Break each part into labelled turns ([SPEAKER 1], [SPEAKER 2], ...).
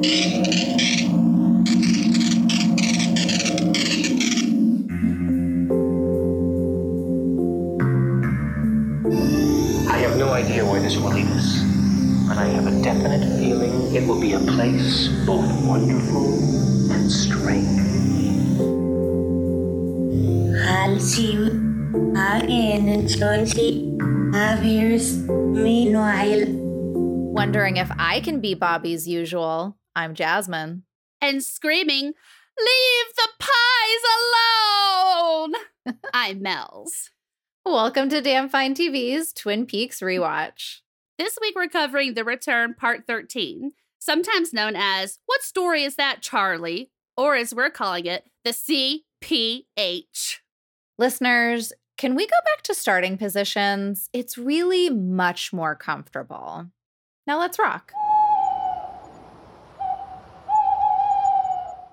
[SPEAKER 1] I have no idea where this will lead us, but I have a definite feeling it will be a place both wonderful and strange.
[SPEAKER 2] I'll see you again and Chauncey appears meanwhile.
[SPEAKER 3] Wondering if I can be Bobby's usual. I'm Jasmine.
[SPEAKER 4] And screaming, Leave the pies alone! I'm Mel's.
[SPEAKER 3] Welcome to Damn Fine TV's Twin Peaks mm-hmm. rewatch.
[SPEAKER 4] This week we're covering The Return Part 13, sometimes known as What Story Is That, Charlie? Or as we're calling it, the CPH.
[SPEAKER 3] Listeners, can we go back to starting positions? It's really much more comfortable. Now let's rock.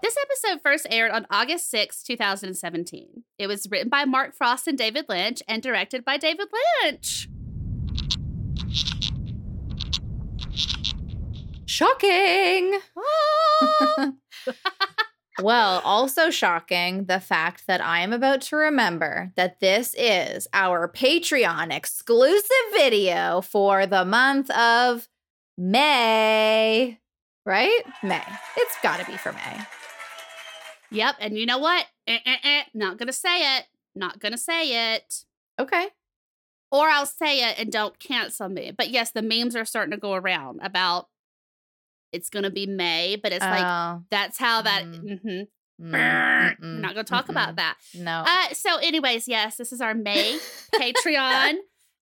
[SPEAKER 4] This episode first aired on August 6, 2017. It was written by Mark Frost and David Lynch and directed by David Lynch.
[SPEAKER 3] Shocking! well, also shocking the fact that I am about to remember that this is our Patreon exclusive video for the month of May. Right? May. It's got to be for May.
[SPEAKER 4] Yep, and you know what? Eh, eh, eh. Not gonna say it. Not gonna say it.
[SPEAKER 3] Okay.
[SPEAKER 4] Or I'll say it and don't cancel me. But yes, the memes are starting to go around about it's gonna be May, but it's like
[SPEAKER 3] Oh.
[SPEAKER 4] that's how that.
[SPEAKER 3] Mm.
[SPEAKER 4] mhm.
[SPEAKER 3] Mm,
[SPEAKER 4] not gonna talk about
[SPEAKER 3] mm-mm.
[SPEAKER 4] that.
[SPEAKER 3] No.
[SPEAKER 4] Uh, so, anyways, yes, this is our May Patreon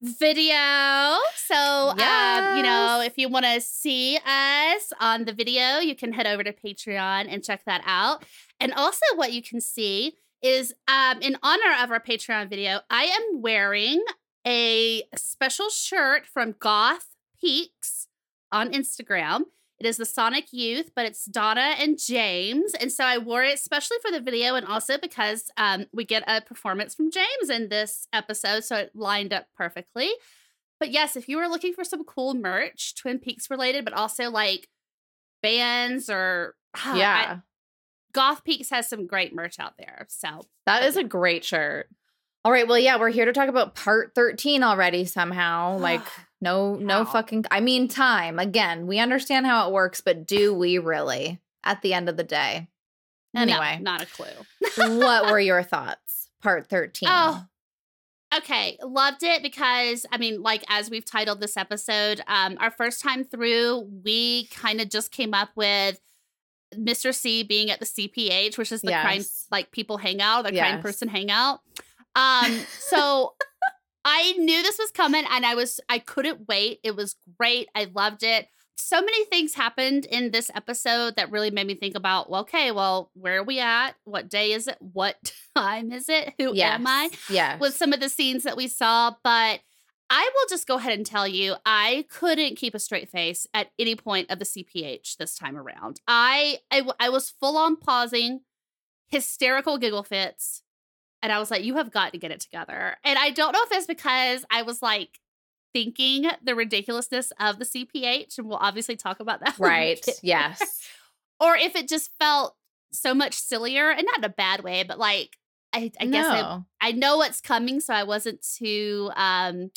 [SPEAKER 4] video. So, um, you know, if you want to see us on the video, you can head over to Patreon and check that out. And also, what you can see is um, in honor of our Patreon video, I am wearing a special shirt from Goth Peaks on Instagram. It is the Sonic Youth, but it's Donna and James. And so I wore it especially for the video and also because um, we get a performance from James in this episode. So it lined up perfectly. But yes, if you were looking for some cool merch, Twin Peaks related, but also like bands or ah, I-
[SPEAKER 3] yeah.
[SPEAKER 4] Goth Peaks has some great merch out there. So
[SPEAKER 3] That is a great shirt. All right, well, yeah, we're here to talk about part 13 already somehow. Like, no, no
[SPEAKER 4] How?
[SPEAKER 3] fucking, I mean, time. Again, we understand how it works, but do we really at the end of the day?
[SPEAKER 4] no,
[SPEAKER 3] Anyway,
[SPEAKER 4] not a clue.
[SPEAKER 3] what were your thoughts? Part 13.
[SPEAKER 4] Oh, okay. Loved it because, I mean, like, as we've titled this episode, um, our first time through, we kind of just came up with Mr. C being at the CPH, which is the crime,
[SPEAKER 3] Yes.
[SPEAKER 4] like, people hang out, the crime
[SPEAKER 3] Yes.
[SPEAKER 4] person hangout. Um, so I knew this was coming and I was, I couldn't wait. It was great. I loved it. So many things happened in this episode that really made me think about, well, okay, well, where are we at? What day is it? What time is it? Who
[SPEAKER 3] yes.
[SPEAKER 4] am I?
[SPEAKER 3] Yeah.
[SPEAKER 4] with some of the scenes that we saw, but I will just go ahead and tell you, I couldn't keep a straight face at any point of the CPH this time around. I I was full on pausing, hysterical giggle fits, and I was like, "You have got to get it together." And I don't know if it's because I was like thinking the ridiculousness of the CPH, and we'll obviously talk about that.
[SPEAKER 3] right. Yes.
[SPEAKER 4] or if it just felt so much sillier and not in a bad way, but like I, I guess I, I know what's coming, so I wasn't too um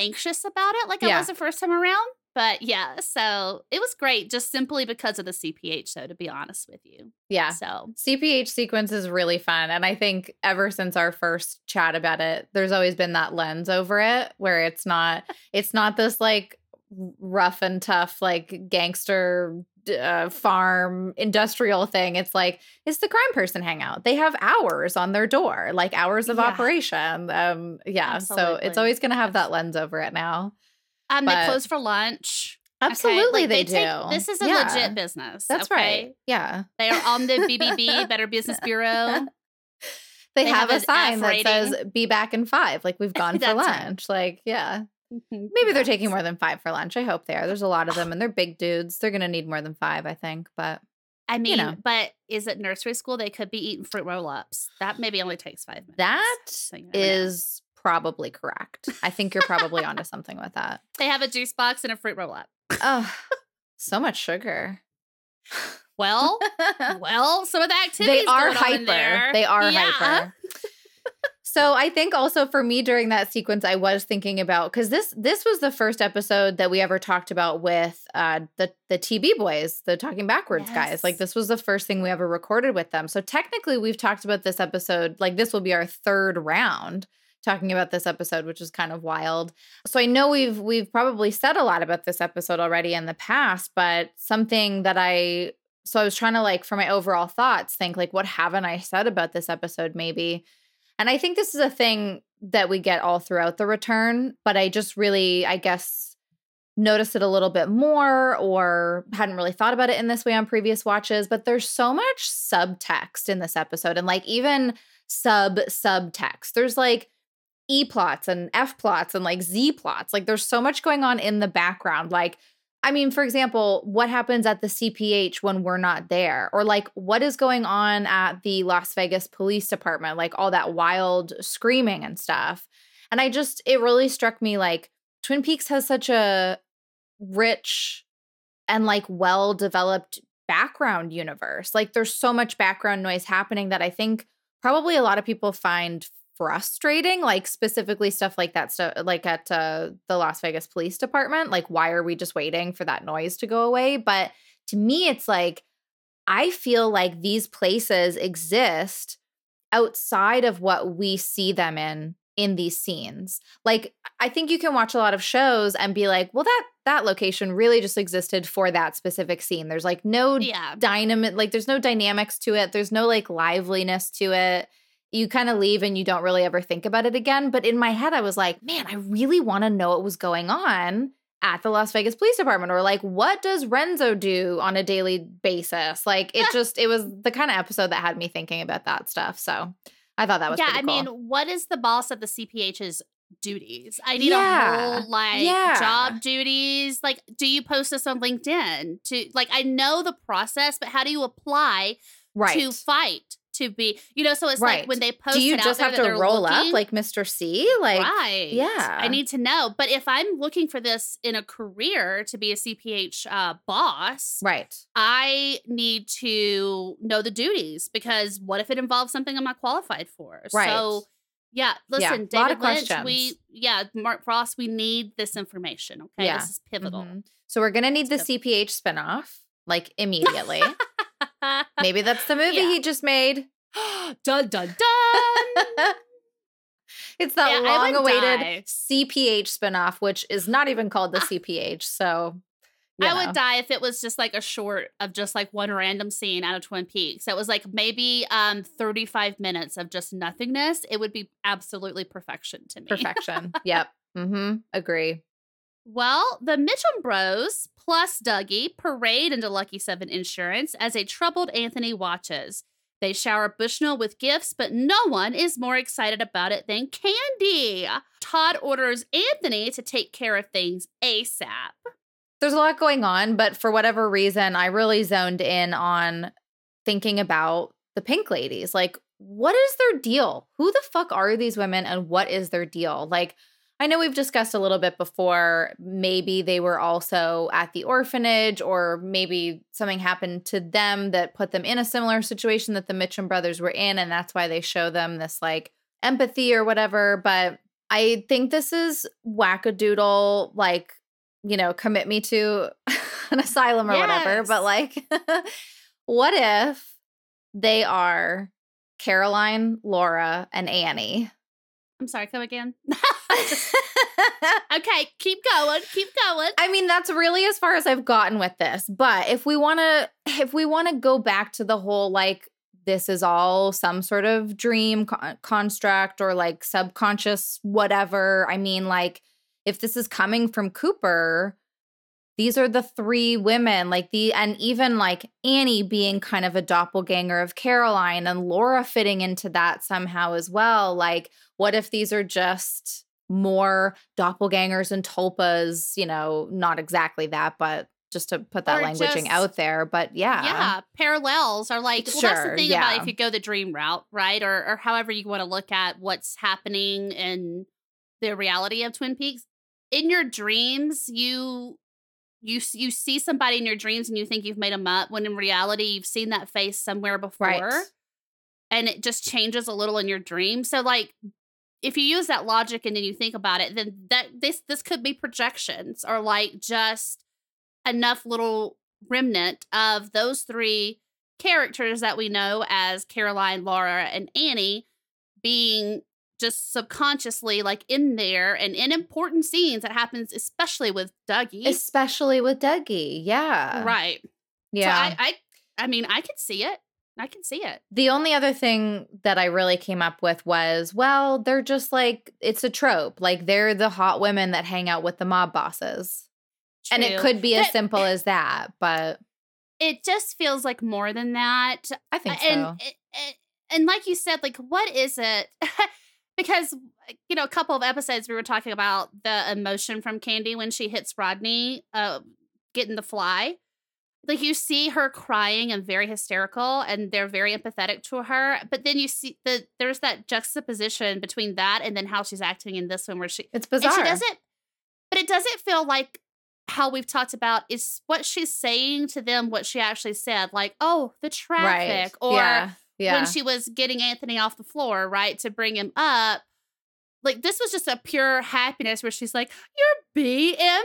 [SPEAKER 4] anxious about it like I was the first time around. But yeah, so it was great just simply because of the CPH, though, to be honest with you.
[SPEAKER 3] Yeah.
[SPEAKER 4] So
[SPEAKER 3] CPH sequence is really fun. And I think ever since our first chat about it, there's always been that lens over it where it's not, it's not this like rough and tough, like gangster uh, farm industrial thing. It's like, it's the crime person hangout. They have hours on their door, like hours of
[SPEAKER 4] Yeah.
[SPEAKER 3] operation. Um, yeah. So it's always going to have that lens over it now.
[SPEAKER 4] um they close for lunch. okay?
[SPEAKER 3] Absolutely,
[SPEAKER 4] Like,
[SPEAKER 3] they, do.
[SPEAKER 4] take- this is a
[SPEAKER 3] Yeah.
[SPEAKER 4] legit business.
[SPEAKER 3] That's
[SPEAKER 4] okay?
[SPEAKER 3] right. Yeah.
[SPEAKER 4] They are on the BBB, Better Business Bureau.
[SPEAKER 3] They,
[SPEAKER 4] They
[SPEAKER 3] have,
[SPEAKER 4] have
[SPEAKER 3] a sign that
[SPEAKER 4] rating.
[SPEAKER 3] says "Be back in five. Like we've gone for
[SPEAKER 4] That's right.
[SPEAKER 3] lunch. Like yeah, Mm-hmm. maybe they're taking more than five for lunch. I hope they are. There's a lot of them, and they're big dudes. They're gonna need more than five, I think. But
[SPEAKER 4] I mean,
[SPEAKER 3] know.
[SPEAKER 4] but is it nursery school? They could be eating fruit roll ups. That maybe only takes five minutes.
[SPEAKER 3] that
[SPEAKER 4] So you never know.
[SPEAKER 3] probably correct. I think you're probably onto something with that.
[SPEAKER 4] They have a juice box and a fruit roll up.
[SPEAKER 3] Oh, so much sugar.
[SPEAKER 4] Well, well, some of the activities
[SPEAKER 3] they are
[SPEAKER 4] going
[SPEAKER 3] hyper.
[SPEAKER 4] there.
[SPEAKER 3] They are
[SPEAKER 4] Yeah.
[SPEAKER 3] hyper. So I think also for me during that sequence, I was thinking about because this this was the first episode that we ever talked about with uh, the the TB boys, the Talking Backwards guys. Like this was the first thing we ever recorded with them. So technically, we've talked about this episode. Like this will be our third round talking about this episode, which is kind of wild. So I know we've we've probably said a lot about this episode already in the past, but something that I so I was trying to like for my overall thoughts think like what haven't I said about this episode maybe. And I think this is a thing that we get all throughout the return, but I just really I guess noticed it a little bit more or hadn't really thought about it in this way on previous watches, but there's so much subtext in this episode and like even sub subtext. There's like E plots and F plots and like Z plots. Like there's so much going on in the background. Like, I mean, for example, what happens at the CPH when we're not there? Or like what is going on at the Las Vegas Police Department? Like all that wild screaming and stuff. And I just, it really struck me like Twin Peaks has such a rich and like well developed background universe. Like there's so much background noise happening that I think probably a lot of people find frustrating like specifically stuff like that stuff like at uh, the las vegas police department like why are we just waiting for that noise to go away? But to me it's like i feel like these places exist outside of what we see them in in these scenes. Like i think you can watch a lot of shows and be like well that that location really just existed for that specific scene. There's like no
[SPEAKER 4] Yeah.
[SPEAKER 3] dynamic like there's no dynamics to it. There's no like liveliness to it you kind of leave and you don't really ever think about it again but in my head i was like man i really want to know what was going on at the las vegas police department or like what does renzo do on a daily basis like it just it was the kind of episode that had me thinking about that stuff so i thought that was
[SPEAKER 4] yeah, I mean, what is the boss of the CPH's duties? I need
[SPEAKER 3] Yeah.
[SPEAKER 4] a whole like
[SPEAKER 3] Yeah.
[SPEAKER 4] job duties. Like, do you post this on LinkedIn? To like, I know the process, but how do you apply
[SPEAKER 3] right
[SPEAKER 4] to fight to be? You know, so it's
[SPEAKER 3] Right.
[SPEAKER 4] like when they post
[SPEAKER 3] do you just have to roll
[SPEAKER 4] looking-
[SPEAKER 3] up like mr c like
[SPEAKER 4] right.
[SPEAKER 3] yeah.
[SPEAKER 4] I need to know. But if I'm looking for this in a career to be a CPH uh, boss,
[SPEAKER 3] right
[SPEAKER 4] I need to know the duties because what if it involves something I'm not qualified for?
[SPEAKER 3] Right.
[SPEAKER 4] So, yeah, listen,
[SPEAKER 3] lot
[SPEAKER 4] David Lynch,
[SPEAKER 3] questions.
[SPEAKER 4] we, yeah, Mark Frost, we need this information. Okay.
[SPEAKER 3] Yeah.
[SPEAKER 4] This is pivotal.
[SPEAKER 3] Mhm. so we're gonna need the
[SPEAKER 4] It's
[SPEAKER 3] cph spinoff like immediately maybe that's the movie
[SPEAKER 4] Yeah.
[SPEAKER 3] he just made
[SPEAKER 4] dun, dun, dun.
[SPEAKER 3] It's that
[SPEAKER 4] Yeah,
[SPEAKER 3] long awaited
[SPEAKER 4] die.
[SPEAKER 3] CPH spinoff, which is not even called the
[SPEAKER 4] Ah.
[SPEAKER 3] CPH. So
[SPEAKER 4] I
[SPEAKER 3] know.
[SPEAKER 4] would die if it was just like a short of just like one random scene out of Twin Peaks. That was like maybe um 35 minutes of just nothingness. It would be absolutely perfection to me.
[SPEAKER 3] perfection. yep. Mm-hmm. Agree.
[SPEAKER 4] Well, the Mitchum Bros plus Dougie parade into Lucky Seven Insurance as a troubled Anthony watches. They shower Bushnell with gifts, but no one is more excited about it than Candy. Todd orders Anthony to take care of things ASAP.
[SPEAKER 3] There's a lot going on, but for whatever reason, I really zoned in on thinking about the pink ladies. Like, what is their deal? Who the fuck are these women and what is their deal? Like, I know we've discussed a little bit before. Maybe they were also at the orphanage, or maybe something happened to them that put them in a similar situation that the Mitchum brothers were in. And that's why they show them this like empathy or whatever. But I think this is wackadoodle, like, you know, commit me to an asylum or whatever. But like, what if they are Caroline, Laura, and Annie?
[SPEAKER 4] I'm sorry, come again. okay, keep going, keep going.
[SPEAKER 3] I mean, that's really as far as I've gotten with this. But if we want to, if we want to go back to the whole like this is all some sort of dream con- construct or like subconscious whatever. I mean, like if this is coming from Cooper, these are the three women, like the, and even like Annie being kind of a doppelganger of Caroline and Laura fitting into that somehow as well. Like, what if these are just more doppelgangers and tulpas, you know, not exactly that, but just to put that
[SPEAKER 4] Or
[SPEAKER 3] languaging
[SPEAKER 4] just-
[SPEAKER 3] out there. But yeah.
[SPEAKER 4] Yeah, parallels are like well. That's
[SPEAKER 3] Sure,
[SPEAKER 4] the thing
[SPEAKER 3] yeah.
[SPEAKER 4] about if you go the dream route, right, or or however you want to look at what's happening in the reality of Twin Peaks. In your dreams, you you you see somebody in your dreams and you think you've made them up when in reality you've seen that face somewhere before
[SPEAKER 3] Right.
[SPEAKER 4] and it just changes a little in your dream so like if you use that logic and then you think about it then that this this could be projections or like just enough little remnant of those three characters that we know as Caroline, Laura, and Annie being just subconsciously like in there and in important scenes that happens especially with Dougie.
[SPEAKER 3] Especially with Dougie. Yeah.
[SPEAKER 4] right.
[SPEAKER 3] Yeah.
[SPEAKER 4] So I, I I mean I could see it. I can see it.
[SPEAKER 3] The only other thing that I really came up with was, well, they're just like it's a trope. Like they're the hot women that hang out with the mob bosses. And it could be as
[SPEAKER 4] That-
[SPEAKER 3] simple as that, but
[SPEAKER 4] It just feels like more than that.
[SPEAKER 3] I think
[SPEAKER 4] and,
[SPEAKER 3] so.
[SPEAKER 4] and and like you said, like what is it? because you know, a couple of episodes we were talking about the emotion from Candy when she hits Rodney, uh, getting the fly. Like you see her crying and very hysterical, and they're very empathetic to her. But then you see that there's that juxtaposition between that and then how she's acting in this one, where she
[SPEAKER 3] It's bizarre.
[SPEAKER 4] she doesn't, but it doesn't feel like how we've talked about is what she's saying to them, what she actually said, like, oh, the traffic, or
[SPEAKER 3] yeah. Yeah.
[SPEAKER 4] when she was getting Anthony off the floor, right, to bring him up. Like, this was just a pure happiness where she's like, your BMW,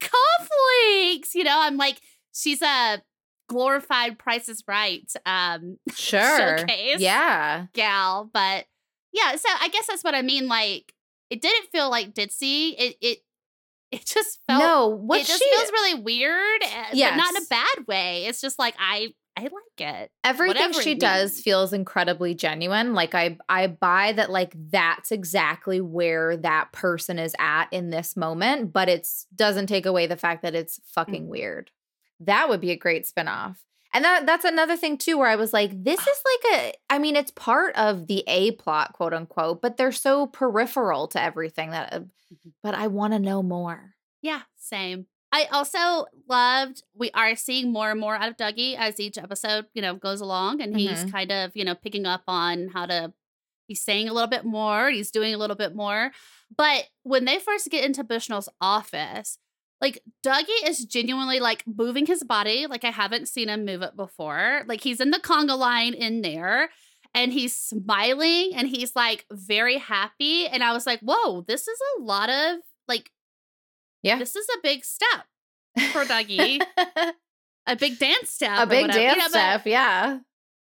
[SPEAKER 4] cufflinks. You know, I'm like, she's a glorified Price is Right um,
[SPEAKER 3] sure.
[SPEAKER 4] showcase
[SPEAKER 3] Yeah.
[SPEAKER 4] gal. But yeah, so I guess that's what I mean. Like, it didn't feel like ditzy. It, it, it just felt
[SPEAKER 3] no, what
[SPEAKER 4] it just
[SPEAKER 3] she
[SPEAKER 4] feels really weird, uh, but not in a bad way. It's just like I I like it.
[SPEAKER 3] everything
[SPEAKER 4] whatever
[SPEAKER 3] she does
[SPEAKER 4] means.
[SPEAKER 3] feels incredibly genuine. Like I I buy that like that's exactly where that person is at in this moment, but it's doesn't take away the fact that it's fucking
[SPEAKER 4] Mm.
[SPEAKER 3] weird. That would be a great spinoff. And that that's another thing too where I was like this is like a I mean it's part of the A plot quote unquote, but they're so peripheral to everything that uh,
[SPEAKER 4] Mhm.
[SPEAKER 3] but I want to know more.
[SPEAKER 4] Yeah, same. I also loved we are seeing more and more out of Dougie as each episode, you know, goes along and he's
[SPEAKER 3] Mhm.
[SPEAKER 4] kind of, you know, picking up on how to he's saying a little bit more, he's doing a little bit more. But when they first get into Bushnell's office, like Dougie is genuinely like moving his body like I haven't seen him move it before. Like he's in the conga line in there and he's smiling and he's like very happy. And I was like, whoa, this is a lot of like
[SPEAKER 3] Yeah.
[SPEAKER 4] this is a big step for Dougie, a big dance step,
[SPEAKER 3] a big
[SPEAKER 4] whatever.
[SPEAKER 3] dance
[SPEAKER 4] Yeah,
[SPEAKER 3] step, yeah.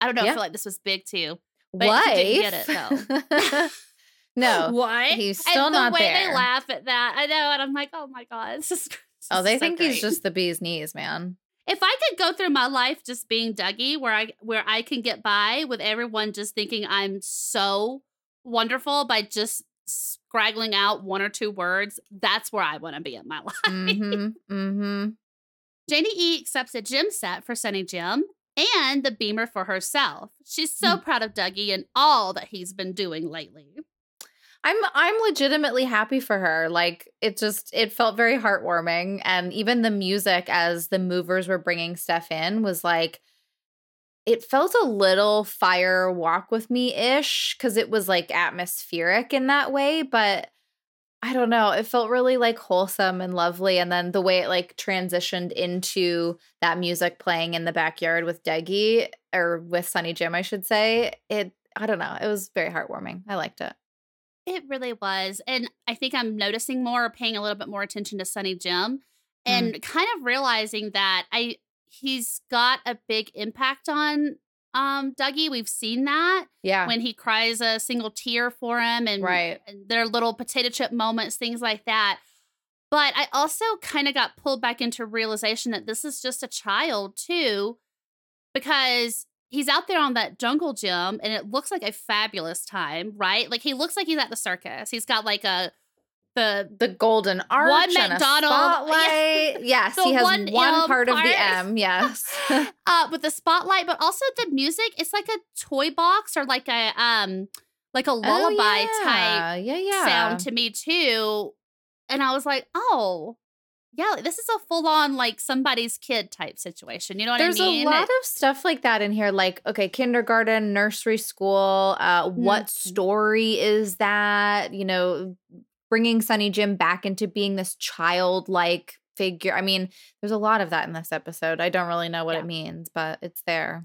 [SPEAKER 4] I don't know.
[SPEAKER 3] Yeah.
[SPEAKER 4] I feel like this was big too. But
[SPEAKER 3] Wife.
[SPEAKER 4] he didn't get it,
[SPEAKER 3] though. no.
[SPEAKER 4] Why?
[SPEAKER 3] he's still
[SPEAKER 4] and the
[SPEAKER 3] not
[SPEAKER 4] way
[SPEAKER 3] there.
[SPEAKER 4] they laugh at that, I know, and I'm like, oh my god, this is. this
[SPEAKER 3] Oh, they
[SPEAKER 4] so
[SPEAKER 3] think he's just the bee's knees, man.
[SPEAKER 4] If I could go through my life just being Dougie, where I where I can get by with everyone just thinking I'm so wonderful by just scraggling out one or two words, that's where I want to be in my life.
[SPEAKER 3] Mm-hmm. Mm-hmm.
[SPEAKER 4] Janie E accepts a gym set for Sunny Jim and the beamer for herself. She's so
[SPEAKER 3] Hmm.
[SPEAKER 4] proud of Dougie and all that he's been doing lately.
[SPEAKER 3] I'm I'm legitimately happy for her. Like it just it felt very heartwarming, and even the music as the movers were bringing stuff in was like. It felt a little fire walk with me ish because it was like atmospheric in that way, but I don't know. It felt really like wholesome and lovely. And then the way it like transitioned into that music playing in the backyard with Dougie or with Sunny Jim, I should say, it, I don't know. It was very heartwarming. I liked it.
[SPEAKER 4] It really was. And I think I'm noticing more paying a little bit more attention to Sunny Jim mm. and kind of realizing that I he's got a big impact on um Dougie. We've seen that
[SPEAKER 3] Yeah.
[SPEAKER 4] when he cries a single tear for him and,
[SPEAKER 3] Right.
[SPEAKER 4] and their little potato chip moments, things like that. But I also kind of got pulled back into realization that this is just a child too, because he's out there on that jungle gym and it looks like a fabulous time, right? Like he looks like he's at the circus. He's got like a the
[SPEAKER 3] the golden arch
[SPEAKER 4] One
[SPEAKER 3] and a
[SPEAKER 4] McDonald-
[SPEAKER 3] spotlight. Yes,
[SPEAKER 4] The
[SPEAKER 3] he has
[SPEAKER 4] one
[SPEAKER 3] one,
[SPEAKER 4] M
[SPEAKER 3] part, of the. M. Yes.
[SPEAKER 4] uh with the spotlight, but also the music. It's like a toy box or like a um like a lullaby
[SPEAKER 3] oh,
[SPEAKER 4] type
[SPEAKER 3] yeah. Yeah, yeah.
[SPEAKER 4] sound to me too. And I was like, oh, yeah, this is a full on like somebody's kid type situation. You know what
[SPEAKER 3] There's
[SPEAKER 4] I mean?
[SPEAKER 3] There's a lot of stuff like that in here, like okay, kindergarten, nursery school. Uh, what
[SPEAKER 4] Mhm.
[SPEAKER 3] story is that? You know, bringing Sunny Jim back into being this childlike figure. I mean, there's a lot of that in this episode. I don't really know what
[SPEAKER 4] Yeah.
[SPEAKER 3] it means, but it's there.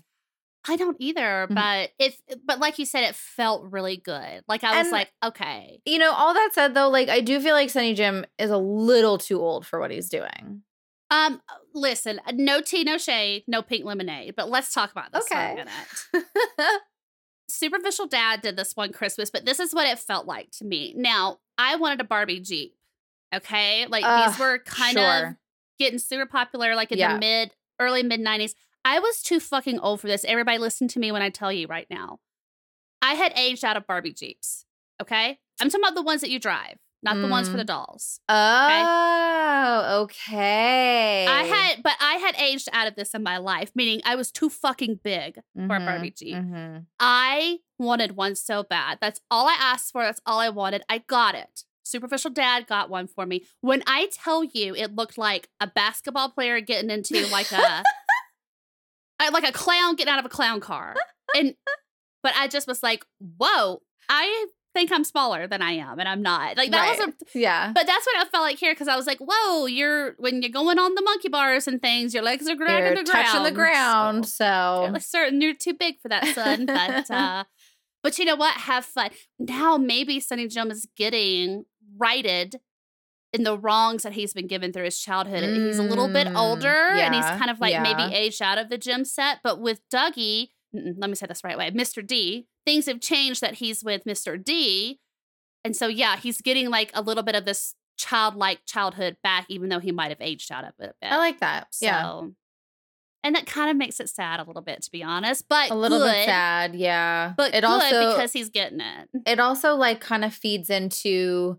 [SPEAKER 4] I don't either,
[SPEAKER 3] Mhm.
[SPEAKER 4] but if but like you said, it felt really good. Like I was
[SPEAKER 3] And-
[SPEAKER 4] like, okay.
[SPEAKER 3] You know, all that said though, like I do feel like Sunny Jim is a little too old for what he's doing.
[SPEAKER 4] Um, listen, no tea, no shade, no pink lemonade. But let's talk about this for a minute. Superficial Dad did this one Christmas, but this is what it felt like to me. Now, I wanted a Barbie Jeep. Okay, like these were kind of getting super popular, like in
[SPEAKER 3] Yeah.
[SPEAKER 4] the mid, early mid '90s. I was too fucking old for this. Everybody, listen to me when I tell you right now. I had aged out of Barbie Jeeps. Okay, I'm talking about the ones that you drive, not the ones for
[SPEAKER 3] Mm.
[SPEAKER 4] the dolls.
[SPEAKER 3] Oh, okay.
[SPEAKER 4] I had, but I had aged out of this in my life, meaning I was too fucking big for a
[SPEAKER 3] Mhm,
[SPEAKER 4] Barbie Jeep.
[SPEAKER 3] mhm.
[SPEAKER 4] I wanted one so bad. That's all I asked for. That's all I wanted. I got it. Superficial Dad got one for me. When I tell you, it looked like a basketball player getting into like a like a clown getting out of a clown car, and but I just was like, whoa, I think I'm smaller than I am, and I'm not. Like that was a
[SPEAKER 3] Yeah.
[SPEAKER 4] but that's what I felt like here because I was like, "Whoa, you're when you're going on the monkey bars and things, your legs are grabbing the ground,
[SPEAKER 3] touching the ground.
[SPEAKER 4] So,
[SPEAKER 3] So,
[SPEAKER 4] you're certain you're too big for that, son." but uh, but you know what? Have fun. Now maybe Sunny Jim is getting righted in the wrongs that he's been given through his childhood. And he's a little bit
[SPEAKER 3] Mm,
[SPEAKER 4] older and he's kind of like
[SPEAKER 3] yeah.
[SPEAKER 4] maybe aged out of the gym set. But with Dougie, let me say this the right way, Mr. D, things have changed that he's with Mr. D. And so, yeah, he's getting like a little bit of this childlike childhood back, even though he might have aged out of it a bit.
[SPEAKER 3] I like that.
[SPEAKER 4] so,
[SPEAKER 3] yeah.
[SPEAKER 4] And that kind of makes it sad a little bit, to be honest. But
[SPEAKER 3] A little
[SPEAKER 4] good,
[SPEAKER 3] bit sad. Yeah.
[SPEAKER 4] But
[SPEAKER 3] it also
[SPEAKER 4] because he's getting it.
[SPEAKER 3] it also like kind of feeds into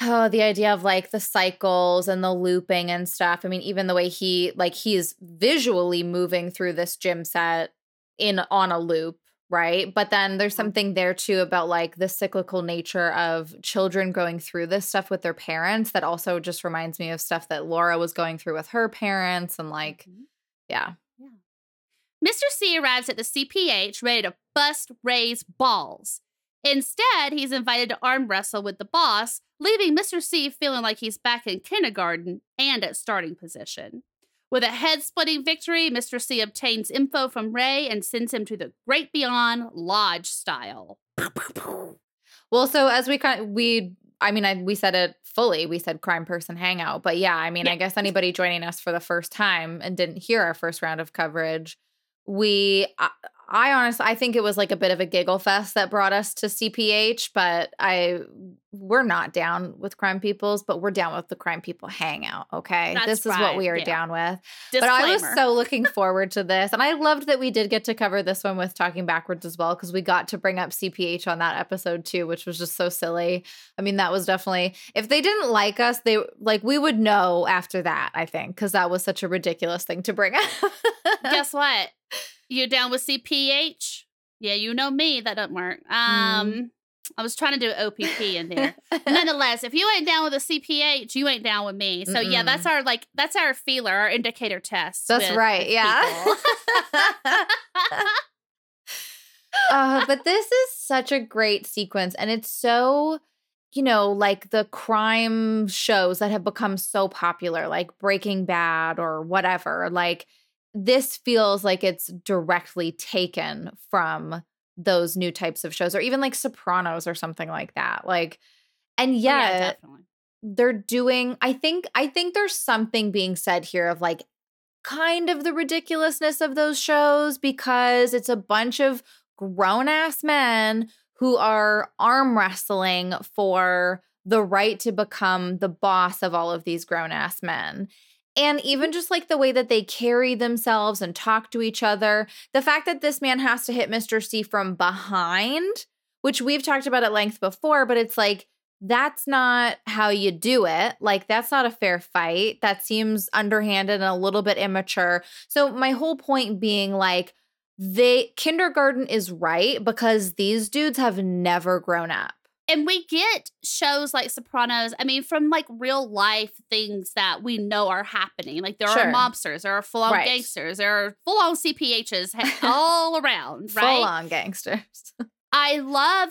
[SPEAKER 3] oh the idea of like the cycles and the looping and stuff i mean even the way he like he's visually moving through this gym set in on a loop right but then there's
[SPEAKER 4] Mhm.
[SPEAKER 3] something there too about like the cyclical nature of children going through this stuff with their parents that also just reminds me of stuff that laura was going through with her parents and like
[SPEAKER 4] Mhm.
[SPEAKER 3] yeah
[SPEAKER 4] Mr. C arrives at the CPH ready to bust Ray's balls. Instead, he's invited to arm wrestle with the boss, leaving Mr. C feeling like he's back in kindergarten and at starting position. With a head splitting victory, Mr. C obtains info from Ray and sends him to the Great Beyond Lodge style.
[SPEAKER 3] Well, so as we kind of, we I mean, I, we said it fully. We said crime person hangout, but yeah, I mean,
[SPEAKER 4] Yeah.
[SPEAKER 3] I guess anybody joining us for the first time and didn't hear our first round of coverage, we, I, I honestly, I think it was like a bit of a giggle fest that brought us to CPH, but I, we're not down with crime peoples, but we're down with the crime people hangout. Okay,
[SPEAKER 4] That's
[SPEAKER 3] this is what we are
[SPEAKER 4] yeah.
[SPEAKER 3] down with.
[SPEAKER 4] Disclaimer.
[SPEAKER 3] But I was so looking forward to this. And I loved that we did get to cover this one with Talking Backwards as well, because we got to bring up CPH on that episode too, which was just so silly. I mean, that was definitely, if they didn't like us, they like, we would know after that, I think, because that was such a ridiculous thing to bring up.
[SPEAKER 4] Guess what? You down with CPH? Yeah, you know me. That doesn't work. Um, I was trying to do OPP in there. Nonetheless, if you ain't down with a CPH, you ain't down with me. So yeah,
[SPEAKER 3] Mm-mm.
[SPEAKER 4] that's our like that's our feeler, our indicator test.
[SPEAKER 3] That's
[SPEAKER 4] with-
[SPEAKER 3] right.
[SPEAKER 4] with
[SPEAKER 3] Yeah. uh, but this is such a great sequence and it's so you know like the crime shows that have become so popular like breaking bad or whatever like this feels like it's directly taken from those new types of shows or even like sopranos or something like that like and
[SPEAKER 4] Oh, yeah,
[SPEAKER 3] they're doing i think i think there's something being said here of like kind of the ridiculousness of those shows because it's a bunch of grown ass men who are arm wrestling for the right to become the boss of all of these grown ass men. And even just like the way that they carry themselves and talk to each other, the fact that this man has to hit Mr. C from behind, which we've talked about at length before, but it's like, that's not how you do it. Like, that's not a fair fight. That seems underhanded and a little bit immature. So, my whole point being like, they kindergarten is right because these dudes have never grown up.
[SPEAKER 4] And we get shows like Sopranos, I mean, from like real life things that we know are happening. Like there
[SPEAKER 3] Sure.
[SPEAKER 4] are mobsters, there are full on
[SPEAKER 3] Right.
[SPEAKER 4] gangsters, there are full on CPHs all around, right?
[SPEAKER 3] Full on gangsters.
[SPEAKER 4] I love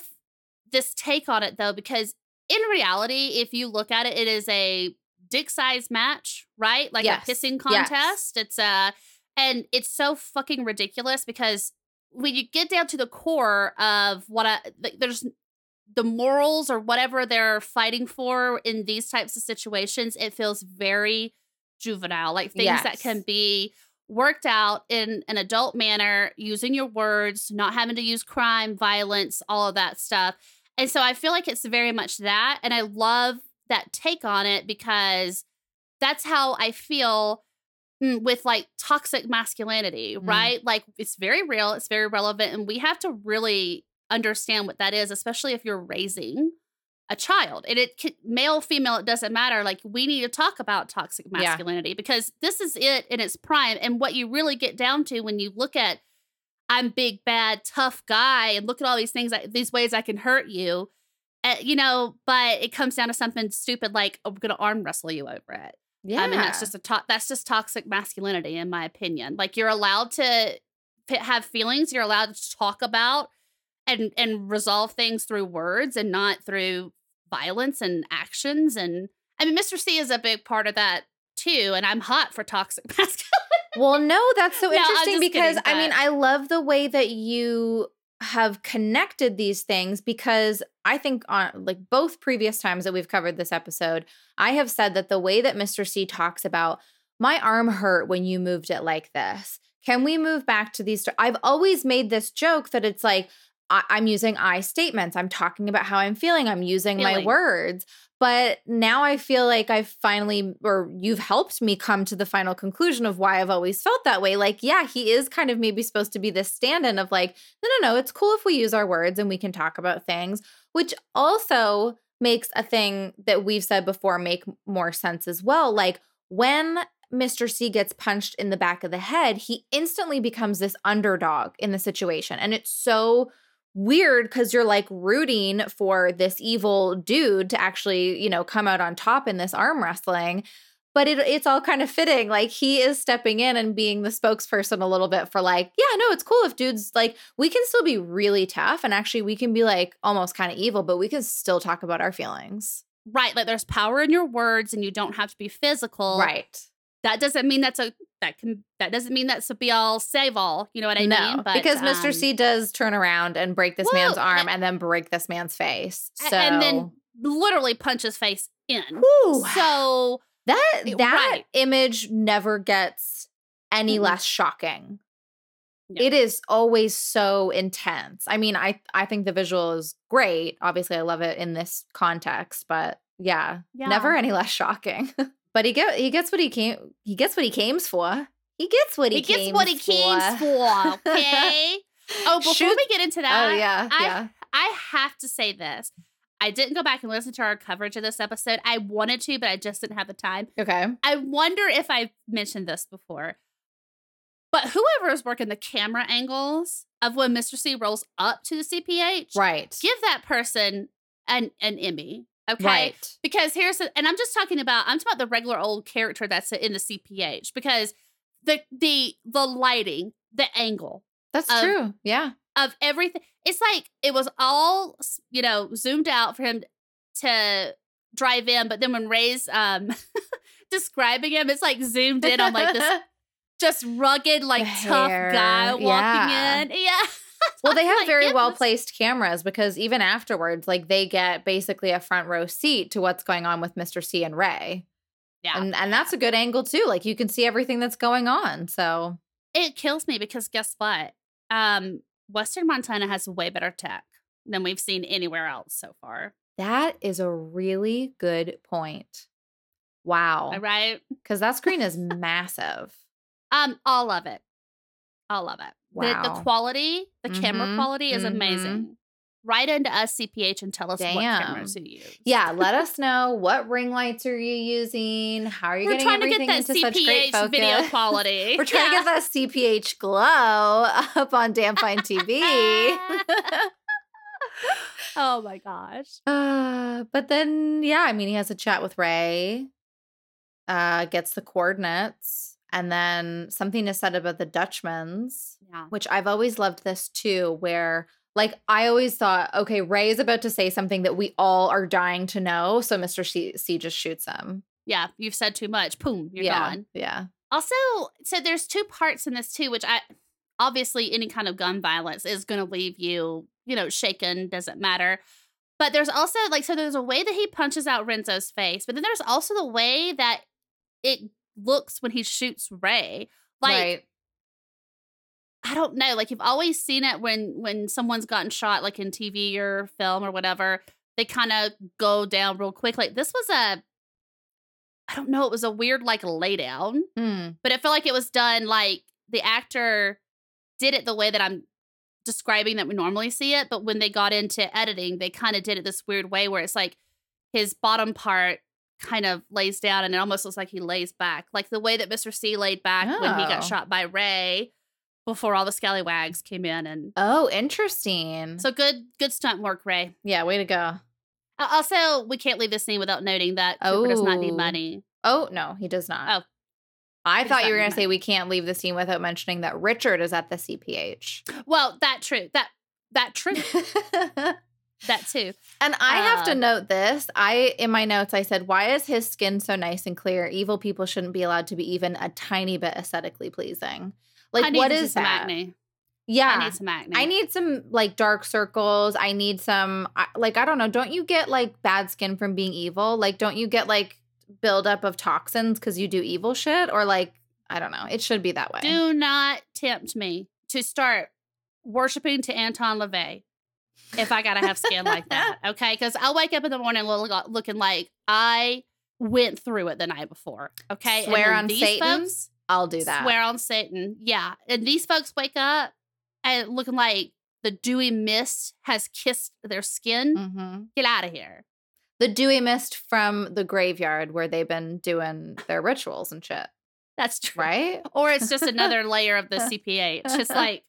[SPEAKER 4] this take on it though, because in reality, if you look at it, it is a dick size match, right? Like
[SPEAKER 3] Yes.
[SPEAKER 4] a pissing
[SPEAKER 3] Yes.
[SPEAKER 4] contest. It's uh and it's so fucking ridiculous because when you get down to the core of what I th- there's the morals or whatever they're fighting for in these types of situations, it feels very juvenile, like things that can be worked out in an adult manner using your words, not having to use crime, violence, all of that stuff. And so I feel like it's very much that. And I love that take on it because that's how I feel mm, with like toxic masculinity,
[SPEAKER 3] Mm.
[SPEAKER 4] right? Like it's very real, it's very relevant. And we have to really understand what that is, especially if you're raising a child. And it can, male, female, it doesn't matter. Like we need to talk about toxic
[SPEAKER 3] Yeah.
[SPEAKER 4] masculinity because this is it in its prime. And what you really get down to when you look at I'm big, bad, tough guy, and look at all these things, these ways I can hurt you. Uh, you know, but it comes down to something stupid like I'm gonna arm wrestle you over it.
[SPEAKER 3] Yeah.
[SPEAKER 4] I mean, that's just a to- that's just toxic masculinity, in my opinion. Like you're allowed to have feelings, you're allowed to talk about and and resolve things through words and not through violence and actions. And I mean, Mr. C is a big part of that too. And I'm hot for toxic masculinity.
[SPEAKER 3] Well, no, that's so interesting
[SPEAKER 4] just
[SPEAKER 3] because
[SPEAKER 4] kidding,
[SPEAKER 3] I mean, I love the way that you have connected these things because I think on like both previous times that we've covered this episode, I have said that the way that Mr. C talks about my arm hurt when you moved it like this. Can we move back to these? I've always made this joke that it's like I, I'm using I statements. I'm talking about how I'm feeling. I'm using my words. But now I feel like I've finally, or you've helped me come to the final conclusion of why I've always felt that way. Like, yeah, he is kind of maybe supposed to be this stand in of like, no, no, no, it's cool if we use our words and we can talk about things, which also makes a thing that we've said before make more sense as well. Like, when Mr. C gets punched in the back of the head, he instantly becomes this underdog in the situation. And it's so weird because you're like rooting for this evil dude to actually, you know, come out on top in this arm wrestling. But it, it's all kind of fitting. Like he is stepping in and being the spokesperson a little bit for like, yeah, no, it's cool if dudes like we can still be really tough and actually we can be like almost kind of evil, but we can still talk about our feelings.
[SPEAKER 4] right. Like there's power in your words and you don't have to be physical.
[SPEAKER 3] right.
[SPEAKER 4] That doesn't mean that's a that can that doesn't mean that's a be all save all. You know what I
[SPEAKER 3] no,
[SPEAKER 4] mean? But
[SPEAKER 3] because Mr.
[SPEAKER 4] um,
[SPEAKER 3] C does turn around and break this man's arm and then break this man's face. So
[SPEAKER 4] and then literally punch his face in.
[SPEAKER 3] Whew.
[SPEAKER 4] So
[SPEAKER 3] that that
[SPEAKER 4] right.
[SPEAKER 3] image never gets any
[SPEAKER 4] Mhm.
[SPEAKER 3] less shocking.
[SPEAKER 4] No.
[SPEAKER 3] It is always so intense. I mean, I I think the visual is great. Obviously, I love it in this context, but yeah,
[SPEAKER 4] Yeah.
[SPEAKER 3] never any less shocking. but he get he gets what he came he gets what he cames for. He gets what he,
[SPEAKER 4] he gets what he came for. Okay. oh, before
[SPEAKER 3] Shoot-
[SPEAKER 4] we get into oh, that,
[SPEAKER 3] Oh yeah,
[SPEAKER 4] I,
[SPEAKER 3] yeah.
[SPEAKER 4] I have to say this. I didn't go back and listen to our coverage of this episode. I wanted to, but I just didn't have the time.
[SPEAKER 3] Okay.
[SPEAKER 4] I wonder if I've mentioned this before. But whoever is working the camera angles of when Mr. C rolls up to the CPH,
[SPEAKER 3] Right.
[SPEAKER 4] give that person an an Emmy. Okay.
[SPEAKER 3] Right.
[SPEAKER 4] Because here's and I'm just talking about I'm talking about the regular old character that's in the CPH because the the the lighting, the angle
[SPEAKER 3] That's
[SPEAKER 4] of-
[SPEAKER 3] true. Yeah.
[SPEAKER 4] of everything. It's like it was all you know zoomed out for him to drive in, but then when Ray's um describing him, it's like zoomed in on like this just rugged, like tough guy walking
[SPEAKER 3] yeah.
[SPEAKER 4] in. Yeah.
[SPEAKER 3] Well, they have very well placed cameras because even afterwards, like they get basically a front row seat to what's going on with Mr. C and Ray.
[SPEAKER 4] Yeah.
[SPEAKER 3] And and that's a good angle too. Like you can see everything that's going on. So
[SPEAKER 4] it kills me because guess what? Um, Western Montana has way better tech than we've seen anywhere else so far.
[SPEAKER 3] that is a really good point. Wow.
[SPEAKER 4] All right.
[SPEAKER 3] Because that screen is massive.
[SPEAKER 4] Um, all of it. All of it. The, the quality, the camera
[SPEAKER 3] Mhm,
[SPEAKER 4] quality is
[SPEAKER 3] mhm.
[SPEAKER 4] amazing. Write into us CPH and tell us what
[SPEAKER 3] Damn.
[SPEAKER 4] cameras you use.
[SPEAKER 3] Yeah, let us know what ring lights are you using? How are you
[SPEAKER 4] We're
[SPEAKER 3] getting
[SPEAKER 4] trying to
[SPEAKER 3] everything
[SPEAKER 4] get that
[SPEAKER 3] into such great focus?
[SPEAKER 4] video quality.
[SPEAKER 3] We're trying
[SPEAKER 4] Yeah.
[SPEAKER 3] to get that CPH glow up on Damn Fine TV.
[SPEAKER 4] oh my gosh.
[SPEAKER 3] Uh, but then, yeah, I mean, he has a chat with Ray, uh, gets the coordinates, and then something is said about the Dutchmans,
[SPEAKER 4] Yeah.
[SPEAKER 3] which I've always loved this too, where like I always thought, okay, Ray is about to say something that we all are dying to know, so Mr. C, C just shoots him.
[SPEAKER 4] yeah, you've said too much. Boom, you're
[SPEAKER 3] yeah.
[SPEAKER 4] gone.
[SPEAKER 3] Yeah.
[SPEAKER 4] Also, so there's two parts in this too, which I obviously any kind of gun violence is going to leave you, you know, shaken. Doesn't matter. But there's also like so there's a way that he punches out Renzo's face, but then there's also the way that it looks when he shoots Ray. Like
[SPEAKER 3] right.
[SPEAKER 4] I don't know. Like you've always seen it when when someone's gotten shot, like in TV or film or whatever. They kind of go down real quick. Like this was a, I don't know. It was a weird like lay down,
[SPEAKER 3] Mm.
[SPEAKER 4] but I feel like it was done like the actor did it the way that I'm describing that we normally see it. But when they got into editing, they kind of did it this weird way where it's like his bottom part kind of lays down and it almost looks like he lays back, like the way that Mr. C laid back when he
[SPEAKER 3] Oh.
[SPEAKER 4] got shot by Ray before all the scallywags came in and
[SPEAKER 3] Oh, interesting.
[SPEAKER 4] so good good stunt work ray
[SPEAKER 3] yeah, way to go.
[SPEAKER 4] Uh, also we can't leave this scene without noting that cooper does not need
[SPEAKER 3] Oh.
[SPEAKER 4] money
[SPEAKER 3] Oh, no, he does not.
[SPEAKER 4] Oh.
[SPEAKER 3] I
[SPEAKER 4] He
[SPEAKER 3] thought you were to say we can't leave the scene without mentioning that Richard is at the CPH.
[SPEAKER 4] well that true that that true that too
[SPEAKER 3] And I have to
[SPEAKER 4] Uh,
[SPEAKER 3] note this. I in my notes I said, "Why is his skin so nice and clear? Evil people shouldn't be allowed to be even a tiny bit aesthetically pleasing." Like
[SPEAKER 4] I
[SPEAKER 3] what is
[SPEAKER 4] some
[SPEAKER 3] that?
[SPEAKER 4] acne
[SPEAKER 3] Yeah.
[SPEAKER 4] i need some acne
[SPEAKER 3] I need some like dark circles. I need some like I don't know. Don't you get like bad skin from being evil? Like don't you get like buildup of toxins because you do evil shit? Or like I don't know. It should be that way.
[SPEAKER 4] do not tempt me to start worshiping to anton lavey if i gotta have skin like that okay because i'll wake up in the morning looking like i went through it the night before okay
[SPEAKER 3] Swear on
[SPEAKER 4] these
[SPEAKER 3] Satan?
[SPEAKER 4] folks
[SPEAKER 3] I'll do that.
[SPEAKER 4] Swear on Satan. Yeah. And these folks wake up and looking like the dewy mist has kissed their skin.
[SPEAKER 3] hmm
[SPEAKER 4] Get out of here.
[SPEAKER 3] The dewy mist from the graveyard where they've been doing their rituals and shit,
[SPEAKER 4] That's true.
[SPEAKER 3] right?
[SPEAKER 4] Or it's just another layer of the CPH. It's just like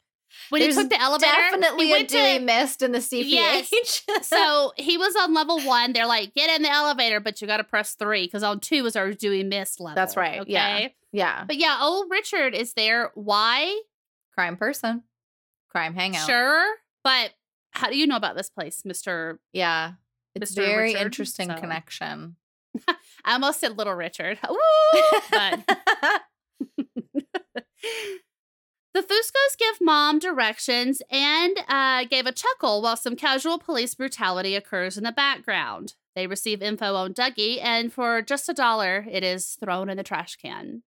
[SPEAKER 4] when
[SPEAKER 3] There's
[SPEAKER 4] he took the elevator,
[SPEAKER 3] Definitely
[SPEAKER 4] he
[SPEAKER 3] a
[SPEAKER 4] went
[SPEAKER 3] dewy
[SPEAKER 4] to,
[SPEAKER 3] mist in the CPH.
[SPEAKER 4] so he was on level one. They're like, get in the elevator, but you got to press three because on two was our dewy mist level.
[SPEAKER 3] That's right,
[SPEAKER 4] Okay.
[SPEAKER 3] yeah. yeah,
[SPEAKER 4] But yeah, old Richard is there. Why?
[SPEAKER 3] crime person, crime hangout.
[SPEAKER 4] Sure. But how do you know about this place, Mr.
[SPEAKER 3] Yeah, it's
[SPEAKER 4] Mr.
[SPEAKER 3] very
[SPEAKER 4] Richard,
[SPEAKER 3] interesting
[SPEAKER 4] so-
[SPEAKER 3] connection.
[SPEAKER 4] I almost said Little Richard. Woo! But the Fuscos give mom directions and uh, gave a chuckle while some casual police brutality occurs in the background. They receive info on Dougie, and for just a dollar, it is thrown in the trash can.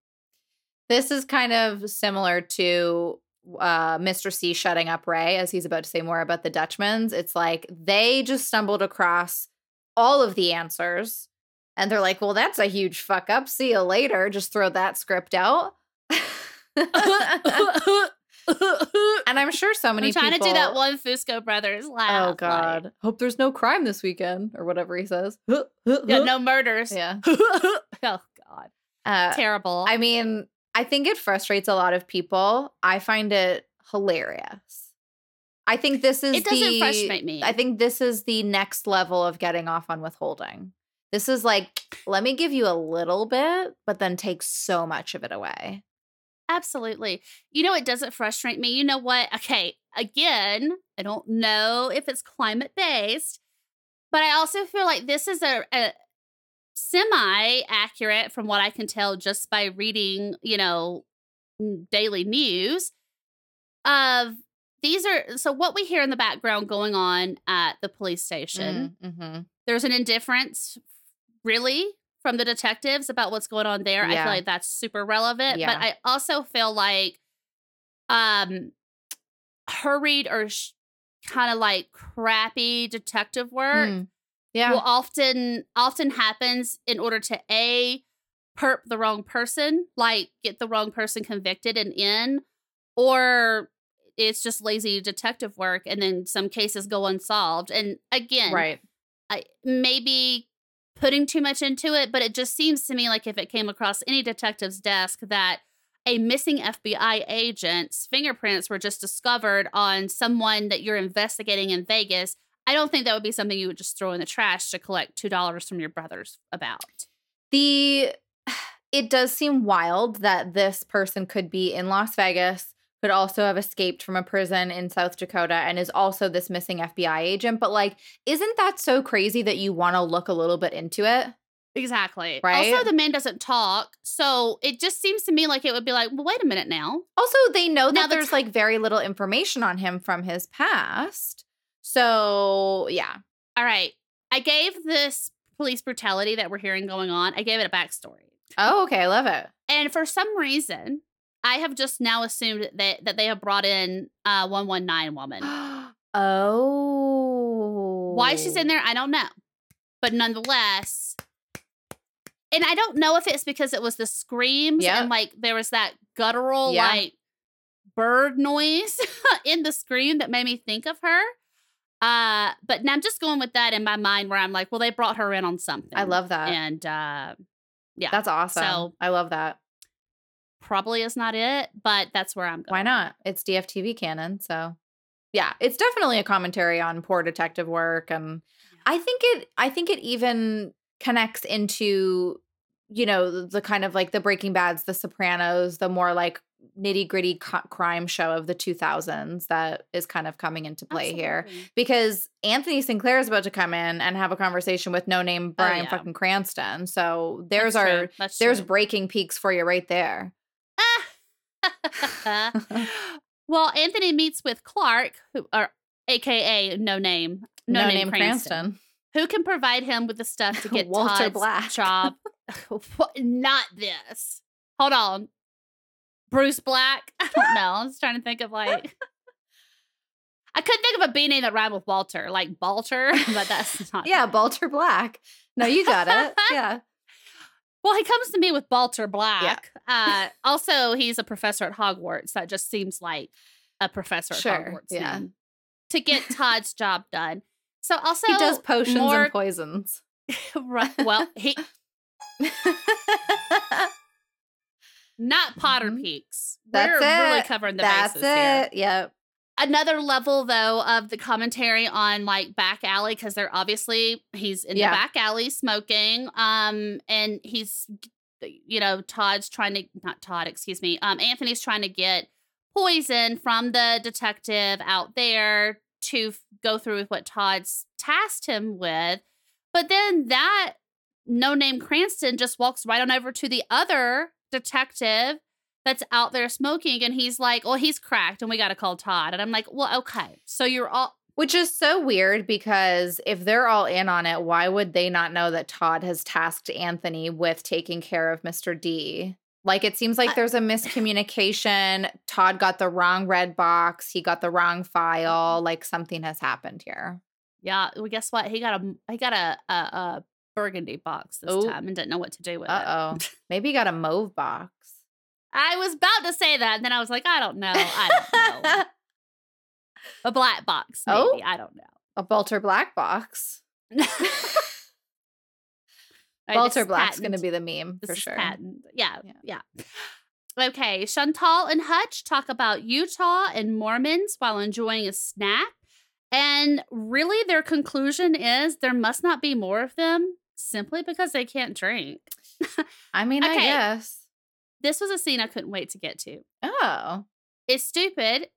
[SPEAKER 3] this is kind of similar to uh, Mr. C shutting up Ray as he's about to say more about the Dutchmans. It's like they just stumbled across all of the answers and they're like, well, that's a huge fuck up. See you later. Just throw that script out. and I'm sure so many
[SPEAKER 4] I'm trying
[SPEAKER 3] people.
[SPEAKER 4] to do that one Fusco Brothers laugh.
[SPEAKER 3] Oh
[SPEAKER 4] like,
[SPEAKER 3] God! Hope there's no crime this weekend, or whatever he says.
[SPEAKER 4] yeah, no murders.
[SPEAKER 3] Yeah.
[SPEAKER 4] oh God,
[SPEAKER 3] Uh,
[SPEAKER 4] terrible.
[SPEAKER 3] I mean, I think it frustrates a lot of people. I find it hilarious. I think this is
[SPEAKER 4] it doesn't
[SPEAKER 3] the,
[SPEAKER 4] frustrate me.
[SPEAKER 3] I think this is the next level of getting off on withholding. This is like, let me give you a little bit, but then take so much of it away.
[SPEAKER 4] Absolutely. You know, it doesn't frustrate me. You know what? Okay, again, I don't know if it's climate based, but I also feel like this is a, a semi accurate from what I can tell just by reading, you know, daily news of these are so what we hear in the background going on at the police station
[SPEAKER 3] Mm-hmm.
[SPEAKER 4] there's an indifference really from the detectives about what's going on there. I feel like that's super relevant.
[SPEAKER 3] Yeah.
[SPEAKER 4] But I also feel like um hurried or sh- kind of like crappy detective work
[SPEAKER 3] Mm. Yeah.
[SPEAKER 4] will often often happens in order to a perp the wrong person, like get the wrong person convicted and in, or it's just lazy detective work and then some cases go unsolved. And again,
[SPEAKER 3] right.
[SPEAKER 4] I maybe putting too much into it, but it just seems to me like if it came across any detective's desk that a missing FBI agent's fingerprints were just discovered on someone that you're investigating in Vegas, I don't think that would be something you would just throw in the trash to collect two dollars from your brothers about.
[SPEAKER 3] The it does seem wild that this person could be in Las Vegas, could also have escaped from a prison in South Dakota, and is also this missing FBI agent. But like, isn't that so crazy that you want to look a little bit into it?
[SPEAKER 4] Exactly.
[SPEAKER 3] Right?
[SPEAKER 4] Also, the man doesn't talk. So it just seems to me like it would be like, well, wait a minute now.
[SPEAKER 3] Also, they know
[SPEAKER 4] Now
[SPEAKER 3] that
[SPEAKER 4] the
[SPEAKER 3] there's
[SPEAKER 4] ti-
[SPEAKER 3] like very little information on him from his past. So, yeah.
[SPEAKER 4] All right. I gave this police brutality that we're hearing going on, I gave it a backstory.
[SPEAKER 3] Oh, okay. I love it.
[SPEAKER 4] And for some reason, I have just now assumed that that they have brought in uh 119 woman.
[SPEAKER 3] oh.
[SPEAKER 4] Why she's in there, I don't know. But nonetheless, and I don't know if it's because it was the screams
[SPEAKER 3] Yep.
[SPEAKER 4] and like there was that guttural
[SPEAKER 3] Yeah.
[SPEAKER 4] like bird noise in the scream that made me think of her. Uh, but now I'm just going with that in my mind where I'm like, well, they brought her in on something.
[SPEAKER 3] I love that.
[SPEAKER 4] And uh yeah.
[SPEAKER 3] That's awesome.
[SPEAKER 4] So-
[SPEAKER 3] I love that.
[SPEAKER 4] Probably is not it, but that's where I'm going.
[SPEAKER 3] Why not? It's DFTV canon. So, yeah, it's definitely a commentary on poor detective work. And I think it, I think it even connects into, you know, the, kind of like the Breaking Bads, the Sopranos, the more like nitty gritty co- crime show of the 2000s that is kind of coming into play here. Because Anthony Sinclair is about to come in and have a conversation with no name oh, Brian
[SPEAKER 4] Oh, yeah.
[SPEAKER 3] fucking Cranston. So there's
[SPEAKER 4] That's
[SPEAKER 3] our there's
[SPEAKER 4] true.
[SPEAKER 3] breaking peaks for you right there.
[SPEAKER 4] well, Anthony meets with Clark, who or AKA no name, no, name, Cranston, who can provide him with the stuff to get
[SPEAKER 3] Walter
[SPEAKER 4] Todd's
[SPEAKER 3] Black.
[SPEAKER 4] job. Not this. Hold on. Bruce Black. I don't know. I was trying to think of like. I couldn't think of a B name that rhymed with Walter, like Balter, but that's not.
[SPEAKER 3] Yeah, Balter Black. No, you got it. Yeah.
[SPEAKER 4] Well, he comes to me with Balter Black. Uh, also, he's a professor at Hogwarts. That just seems like a professor at
[SPEAKER 3] Sure,
[SPEAKER 4] Hogwarts.
[SPEAKER 3] yeah.
[SPEAKER 4] name, To get Todd's job done. So also
[SPEAKER 3] He does potions
[SPEAKER 4] more,
[SPEAKER 3] and poisons.
[SPEAKER 4] right, well, he not Potter
[SPEAKER 3] Mhm.
[SPEAKER 4] Peaks.
[SPEAKER 3] That's
[SPEAKER 4] We're really covering the
[SPEAKER 3] That's
[SPEAKER 4] bases here.
[SPEAKER 3] it. Yep.
[SPEAKER 4] Another level though of the commentary on like back alley because they're obviously he's in
[SPEAKER 3] Yeah.
[SPEAKER 4] the back alley smoking. Um, and he's you know Todd's trying to not Todd, excuse me. Um, Anthony's trying to get poison from the detective out there to f- go through with what Todd's tasked him with. But then that no name Cranston just walks right on over to the other detective that's out there smoking and he's like, "Well, he's cracked and we got to call Todd." And I'm like, "Well, okay. So you're all
[SPEAKER 3] Which is so weird because if they're all in on it, why would they not know that Todd has tasked Anthony with taking care of Mr. D? Like it seems like there's a miscommunication. Todd got the wrong red box. He got the wrong file. Like something has happened here.
[SPEAKER 4] Yeah, well, guess what? He got a he got a a, a burgundy box this
[SPEAKER 3] Ooh.
[SPEAKER 4] time and didn't know what to do with it.
[SPEAKER 3] Uh oh.
[SPEAKER 4] it.
[SPEAKER 3] Maybe he got a mauve box.
[SPEAKER 4] I was about to say that, and then I was like, I don't know. I don't know. a black box, oh. maybe.
[SPEAKER 3] Oh.
[SPEAKER 4] I don't know.
[SPEAKER 3] a Balter Black box.
[SPEAKER 4] All right, this
[SPEAKER 3] Balter
[SPEAKER 4] is
[SPEAKER 3] Black's going to be the meme
[SPEAKER 4] This
[SPEAKER 3] for sure.
[SPEAKER 4] patent. Yeah,
[SPEAKER 3] Yeah.
[SPEAKER 4] yeah. Okay, Chantal and Hutch talk about Utah and Mormons while enjoying a snack. And really, their conclusion is there must not be more of them simply because they can't drink.
[SPEAKER 3] I mean, I guess.
[SPEAKER 4] This was a scene I couldn't wait to get to.
[SPEAKER 3] Oh.
[SPEAKER 4] It's stupid.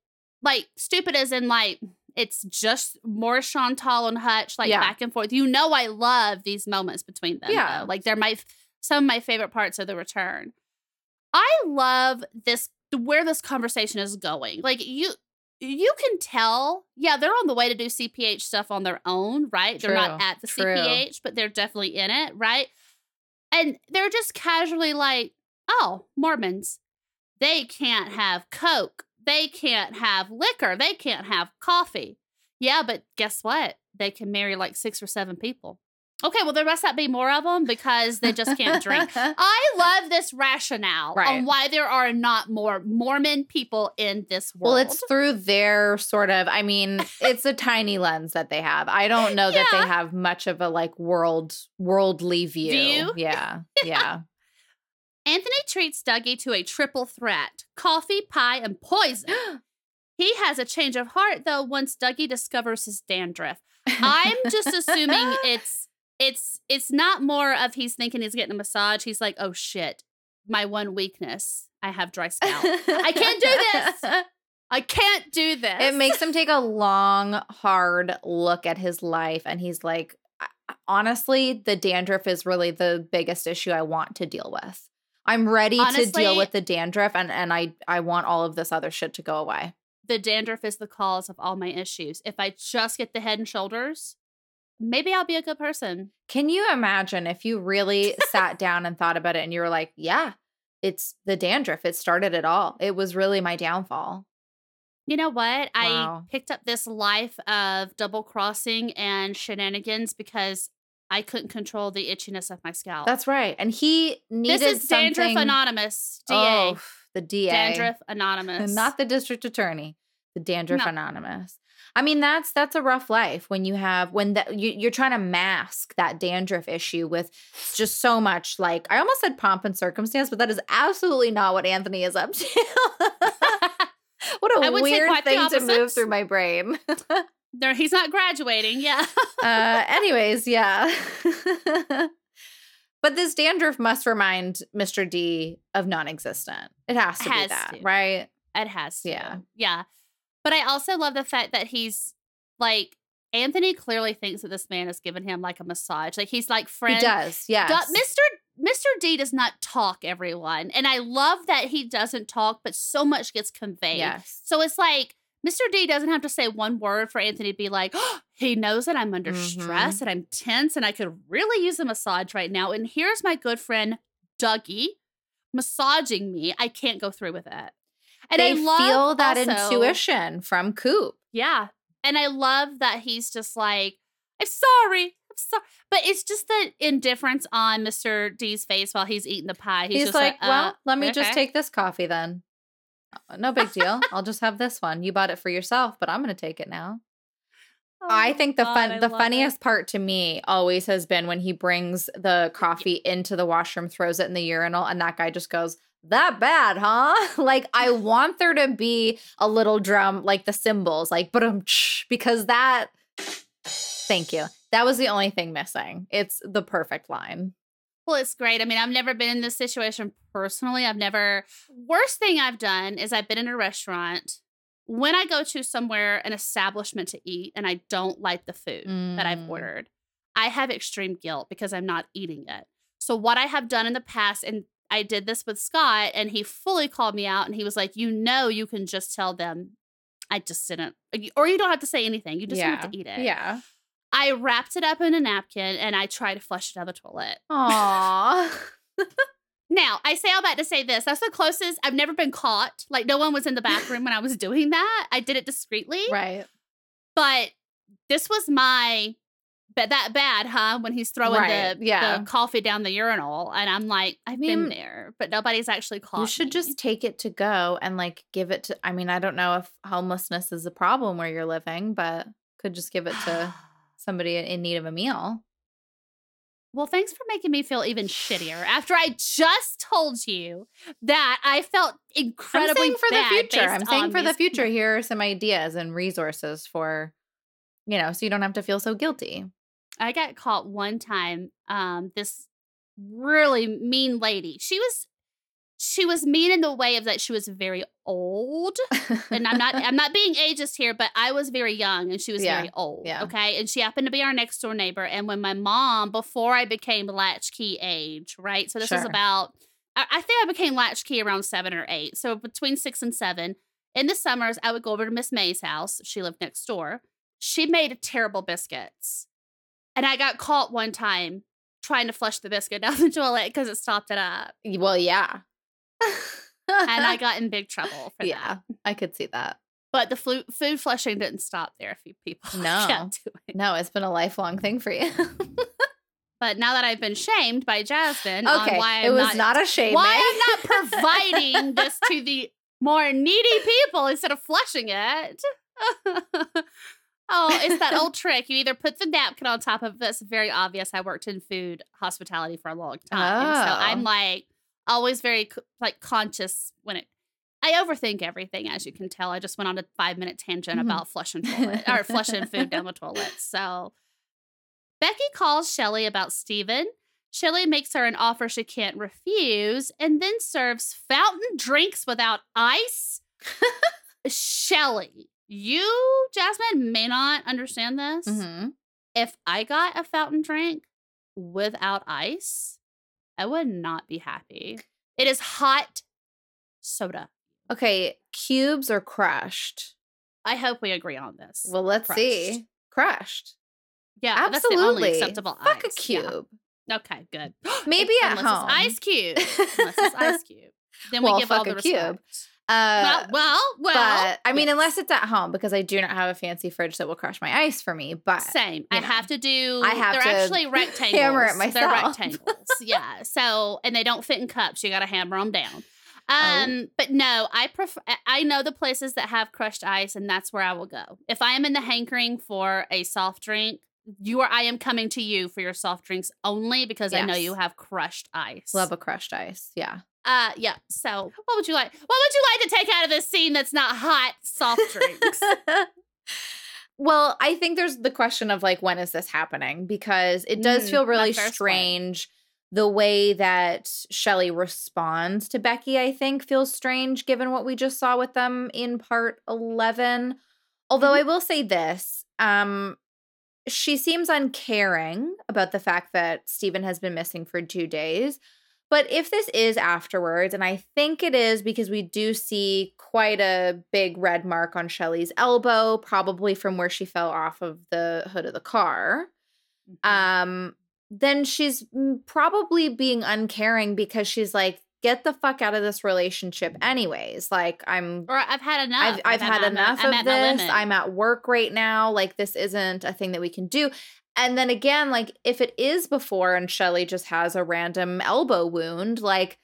[SPEAKER 4] Like, stupid as in, like, it's just more Chantal and Hutch, like,
[SPEAKER 3] Yeah.
[SPEAKER 4] back and forth. You know, I love these moments between them.
[SPEAKER 3] Yeah.
[SPEAKER 4] though. Like, they're my, some of my favorite parts of the return. I love this, where this conversation is going. Like, you, you can tell, yeah, they're on the way to do CPH stuff on their own, right? They're not at the
[SPEAKER 3] true.
[SPEAKER 4] CPH, but they're definitely in it, right? And they're just casually like, oh, Mormons, they can't have Coke. They can't have liquor. They can't have coffee. Yeah, but guess what? They can marry like six or seven people. Okay, well, there must not be more of them because they just can't drink. I love this rationale
[SPEAKER 3] Right.
[SPEAKER 4] on why there are not more Mormon people in this world.
[SPEAKER 3] Well, it's through their sort of, I mean, it's a tiny lens that they have. I don't know that they have much of a like world worldly view.
[SPEAKER 4] View?
[SPEAKER 3] Yeah. Yeah.
[SPEAKER 4] Anthony treats Dougie to a triple threat coffee, pie, and poison. he has a change of heart, though, once Dougie discovers his dandruff. I'm just assuming it's it's it's not more of he's thinking he's getting a massage. He's like, oh shit, my one weakness. I have dry scalp. I can't do this. I can't do this.
[SPEAKER 3] It makes him take a long, hard look at his life and he's like, honestly, the dandruff is really the biggest issue I want to deal with. I'm ready to deal with the dandruff and and I I want all of this other shit to go away.
[SPEAKER 4] The dandruff is the cause of all my issues. If I just get the head and shoulders, maybe I'll be a good person.
[SPEAKER 3] Can you imagine if you really sat down and thought about it and you were like, yeah, it's the dandruff. It started it all. It was really my downfall.
[SPEAKER 4] You know what?
[SPEAKER 3] Wow.
[SPEAKER 4] I picked up this life of double crossing and shenanigans because I couldn't control the itchiness of my scalp.
[SPEAKER 3] That's right. And he needed
[SPEAKER 4] this is Dandruff Anonymous, DA.
[SPEAKER 3] Oh, the DA.
[SPEAKER 4] Dandruff Anonymous.
[SPEAKER 3] Not the district attorney, the dandruff
[SPEAKER 4] No.
[SPEAKER 3] anonymous. I mean, that's that's a rough life when you have when that you, you're trying to mask that dandruff issue with just so much like I almost said pomp and circumstance, but that is absolutely not what Anthony is up to. what a weird thing to move through my brain.
[SPEAKER 4] There, he's not graduating. Yeah.
[SPEAKER 3] uh, anyways, yeah. but this dandruff must remind Mr. D of non-existent. It has to
[SPEAKER 4] Has
[SPEAKER 3] be that,
[SPEAKER 4] to.
[SPEAKER 3] right?
[SPEAKER 4] It has to.
[SPEAKER 3] Yeah.
[SPEAKER 4] Yeah. But I also love the fact that he's like Anthony clearly thinks that this man has given him like a massage. Like he's like friend.
[SPEAKER 3] He does, yes.
[SPEAKER 4] Do- Mr. Mr. D does not talk everyone. And I love that he doesn't talk, but so much gets conveyed.
[SPEAKER 3] Yes.
[SPEAKER 4] So it's like Mr. D doesn't have to say one word for Anthony to be like, oh, he knows that I'm under
[SPEAKER 3] Mhm.
[SPEAKER 4] stress and I'm tense and I could really use a massage right now. And here's my good friend Dougie massaging me. I can't go through with it. And
[SPEAKER 3] they
[SPEAKER 4] I love
[SPEAKER 3] feel that
[SPEAKER 4] also-
[SPEAKER 3] intuition from Coop.
[SPEAKER 4] Yeah. And I love that he's just like, I'm sorry. I'm sorry. But it's just the indifference on Mr. D's face while he's eating the pie. He's,
[SPEAKER 3] He's,
[SPEAKER 4] just
[SPEAKER 3] like,
[SPEAKER 4] like,
[SPEAKER 3] well,
[SPEAKER 4] uh,
[SPEAKER 3] let me just take this coffee then. "Uh, No big deal. I'll just have this one. You bought it for yourself, but I'm going to take it now. I
[SPEAKER 4] Oh
[SPEAKER 3] think the
[SPEAKER 4] God,
[SPEAKER 3] fun,
[SPEAKER 4] I
[SPEAKER 3] the funniest
[SPEAKER 4] it.
[SPEAKER 3] part to me always has been when he brings the coffee into the washroom, throws it in the urinal, and that guy just goes, "That bad, huh?" like I want there to be a little drum, like the cymbals, like but because that. Thank you. That was the only thing missing. It's the perfect line.
[SPEAKER 4] Well, it's great. I mean, I've never been in this situation personally. I've never. Worst thing I've done is I've been in a restaurant. When I go to somewhere, an establishment to eat, and I don't like the food that I've
[SPEAKER 3] Mm.
[SPEAKER 4] ordered, I have extreme guilt because I'm not eating it. So, what I have done in the past, and I did this with Scott, and he fully called me out and he was like, You know, you can just tell them, I just didn't, or you don't have to say anything. You just don't have to eat it.
[SPEAKER 3] Yeah.
[SPEAKER 4] I wrapped it up in a napkin and I tried to flush it down the toilet.
[SPEAKER 3] Aw.
[SPEAKER 4] Now, I say all that to say this. That's the closest I've never been caught. Like, no one was in the bathroom when I was doing that. I did it discreetly.
[SPEAKER 3] right.
[SPEAKER 4] But this was my, but that bad, huh? When he's throwing
[SPEAKER 3] Right,
[SPEAKER 4] the,
[SPEAKER 3] yeah.
[SPEAKER 4] the coffee down the urinal. And I'm like, I've
[SPEAKER 3] mean,
[SPEAKER 4] been there, but nobody's actually caught
[SPEAKER 3] You should
[SPEAKER 4] me.
[SPEAKER 3] just take it to go and like give it to I mean, I don't know if homelessness is a problem where you're living, but could just give it to somebody in need of a meal.
[SPEAKER 4] Well, thanks for making me feel even shittier after I just told you that I felt incredibly
[SPEAKER 3] I'm for the future. I'm saying for the future, here are some ideas and resources for, you know, so you don't have to feel so guilty.
[SPEAKER 4] I got caught one time. Um, this really mean lady. She was she was mean in the way of that she was very old. And I'm not I'm not being ageist here, but I was very young and she was
[SPEAKER 3] Yeah,
[SPEAKER 4] very old.
[SPEAKER 3] yeah.
[SPEAKER 4] Okay. And she happened to be our next door neighbor. And when my mom, before I became latchkey age, right? So this is
[SPEAKER 3] Sure.
[SPEAKER 4] about I, I think I became latchkey around seven or eight. So between six and seven. In the summers, I would go over to Miss May's house. She lived next door. She made terrible biscuits. And I got caught one time trying to flush the biscuit down the toilet because it stopped it up.
[SPEAKER 3] well, yeah.
[SPEAKER 4] And I got in big trouble for that.
[SPEAKER 3] Yeah,
[SPEAKER 4] that.
[SPEAKER 3] I could see that.
[SPEAKER 4] But the flu- food flushing didn't stop there. A few people
[SPEAKER 3] No.
[SPEAKER 4] doing.
[SPEAKER 3] No, it's been a lifelong thing for you.
[SPEAKER 4] But now that I've been shamed by Jasmine
[SPEAKER 3] okay.
[SPEAKER 4] on why
[SPEAKER 3] it
[SPEAKER 4] I'm
[SPEAKER 3] was
[SPEAKER 4] not,
[SPEAKER 3] not, a shame.
[SPEAKER 4] why I'm not providing this to the more needy people instead of flushing it. oh, it's that old trick. You either put the napkin on top of this. Very obvious. I worked in food hospitality for a long time, so
[SPEAKER 3] Oh.
[SPEAKER 4] I'm like always very like conscious when it. I overthink everything, as you can tell. I just went on a five minute tangent
[SPEAKER 3] Mhm.
[SPEAKER 4] about flushing toilet or flushing food down the toilet. So Becky calls Shelly about Steven. Shelly makes her an offer she can't refuse and then serves fountain drinks without ice. Shelly, you, Jasmine, may not understand this,
[SPEAKER 3] hmm
[SPEAKER 4] if I got a fountain drink without ice, I would not be happy. It is hot soda.
[SPEAKER 3] Okay, cubes or crushed?
[SPEAKER 4] I hope we agree on this.
[SPEAKER 3] Well, let's
[SPEAKER 4] Crushed.
[SPEAKER 3] see. Crushed.
[SPEAKER 4] Yeah,
[SPEAKER 3] Absolutely.
[SPEAKER 4] that's the only acceptable
[SPEAKER 3] Fuck
[SPEAKER 4] ice.
[SPEAKER 3] a
[SPEAKER 4] Yeah.
[SPEAKER 3] cube.
[SPEAKER 4] Okay, good.
[SPEAKER 3] Maybe at
[SPEAKER 4] Unless
[SPEAKER 3] home.
[SPEAKER 4] It's ice cube. Unless it's ice cube. Then
[SPEAKER 3] Well,
[SPEAKER 4] we give all
[SPEAKER 3] fuck
[SPEAKER 4] the
[SPEAKER 3] a cube.
[SPEAKER 4] respect.
[SPEAKER 3] Uh,
[SPEAKER 4] well, well, well.
[SPEAKER 3] but I mean,
[SPEAKER 4] yes.
[SPEAKER 3] unless it's at home, because I do not have a fancy fridge that will crush my ice for me. But
[SPEAKER 4] Same. I
[SPEAKER 3] know.
[SPEAKER 4] have to do.
[SPEAKER 3] I have
[SPEAKER 4] they're
[SPEAKER 3] to
[SPEAKER 4] actually rectangles.
[SPEAKER 3] hammer it myself.
[SPEAKER 4] They're rectangles. yeah. So and they don't fit in cups. You got to hammer them down.
[SPEAKER 3] Oh.
[SPEAKER 4] Um, but no, I prefer. I know the places that have crushed ice, and that's where I will go. If I am in the hankering for a soft drink, you are. I am coming to you for your soft drinks only because I know you have crushed ice.
[SPEAKER 3] love a crushed ice. Yeah.
[SPEAKER 4] Uh, yeah. So, what would you like? What would you like to take out of this scene that's not hot soft drinks?
[SPEAKER 3] well, I think there's the question of like, when is this happening? Because it does
[SPEAKER 4] Mm,
[SPEAKER 3] feel really
[SPEAKER 4] first one.
[SPEAKER 3] strange. The way that Shelly responds to Becky, I think, feels strange given what we just saw with them in part 11. Although
[SPEAKER 4] Mm-hmm.
[SPEAKER 3] I will say this um, she seems uncaring about the fact that Steven has been missing for two days. But if this is afterwards, and I think it is because we do see quite a big red mark on Shelly's elbow, probably from where she fell off of the hood of the car, um, then she's probably being uncaring because she's like, get the fuck out of this relationship, anyways. Like, I'm
[SPEAKER 4] or I've had enough.
[SPEAKER 3] I've, I've had
[SPEAKER 4] my-
[SPEAKER 3] enough
[SPEAKER 4] I'm
[SPEAKER 3] of
[SPEAKER 4] at my
[SPEAKER 3] this. I'm at work right now. Like, this isn't a thing that we can do. And then again, like, if it is before and Shelly just has a random elbow wound, like,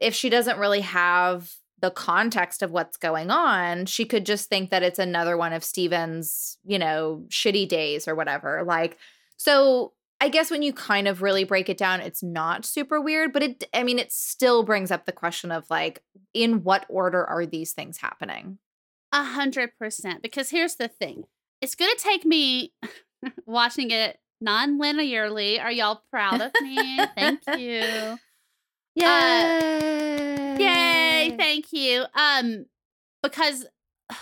[SPEAKER 3] if she doesn't really have the context of what's going on, she could just think that it's another one of Steven's, you know, shitty days or whatever. Like, so I guess when you kind of really break it down, it's not super weird, but it, I mean, it still brings up the question of like, in what order are these things happening?
[SPEAKER 4] A hundred percent. Because here's the thing: it's gonna take me watching it non-linearly. Are y'all proud of me? Thank you.
[SPEAKER 3] Yay!
[SPEAKER 4] Yay! Thank you. Um, because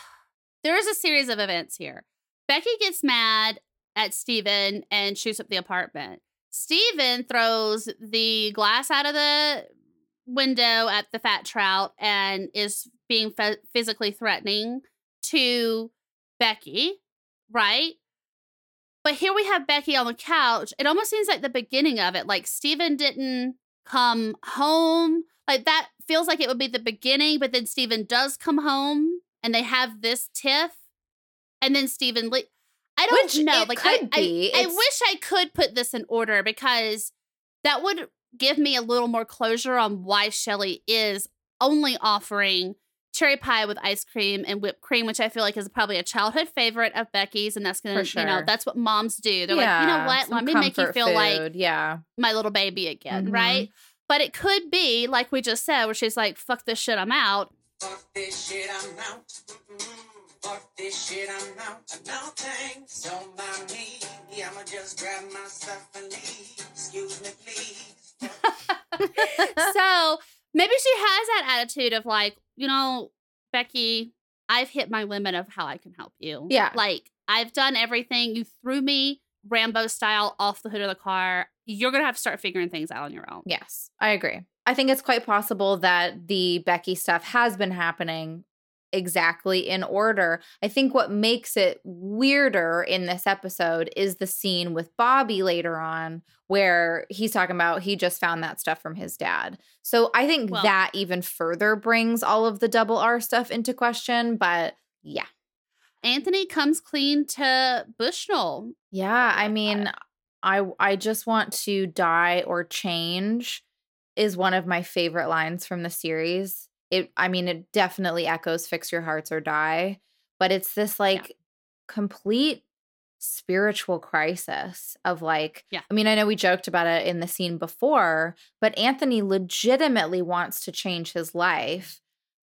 [SPEAKER 4] there is a series of events here. Becky gets mad at Steven and shoots up the apartment. Steven throws the glass out of the window at the fat trout and is being ph- physically threatening to Becky, right? But here we have Becky on the couch. It almost seems like the beginning of it. Like Steven didn't come home. Like that feels like it would be the beginning, but then Steven does come home and they have this tiff. And then Steven le- I don't
[SPEAKER 3] Which
[SPEAKER 4] know. Like I, I-. I, wish I could put this in order because that would give me a little more closure on why Shelly is only offering cherry pie with ice cream and whipped cream, which I feel like is probably a childhood favorite of Becky's, and that's gonna,
[SPEAKER 3] For
[SPEAKER 4] you know, that's what moms do. They're like, you know what? Let me make you
[SPEAKER 3] comfort
[SPEAKER 4] feel like
[SPEAKER 3] yeah.
[SPEAKER 4] my little baby again,
[SPEAKER 3] Mhm.
[SPEAKER 4] right? But it could be like we just said, where she's like, "Fuck this shit, I'm out."
[SPEAKER 5] Fuck this shit, I'm out. Mm-mm. Fuck this shit, I'm out. No thanks, don't mind me. I'ma just grab my stuff and leave. Excuse me, please.
[SPEAKER 4] so maybe she has that attitude of like, you know, Becky, I've hit my limit of how I can help you.
[SPEAKER 3] Yeah.
[SPEAKER 4] Like I've done everything. You threw me Rambo style off the hood of the car. You're gonna have to start figuring things out on your own.
[SPEAKER 3] Yes, I agree. I think it's quite possible that the Becky stuff has been happening exactly in order. I think what makes it weirder in this episode is the scene with Bobby later on where he's talking about he just found that stuff from his dad. So I think
[SPEAKER 4] Well-
[SPEAKER 3] that even further brings all of the double R stuff into question, but yeah.
[SPEAKER 4] Anthony comes clean to Bushnell.
[SPEAKER 3] Yeah, I mean. I I just want to die or change is one of my favorite lines from the series. It I mean, it definitely echoes fix your hearts or die, but it's this like complete spiritual crisis of like
[SPEAKER 4] Yeah.
[SPEAKER 3] I mean, I know we joked about it in the scene before, but Anthony legitimately wants to change his life.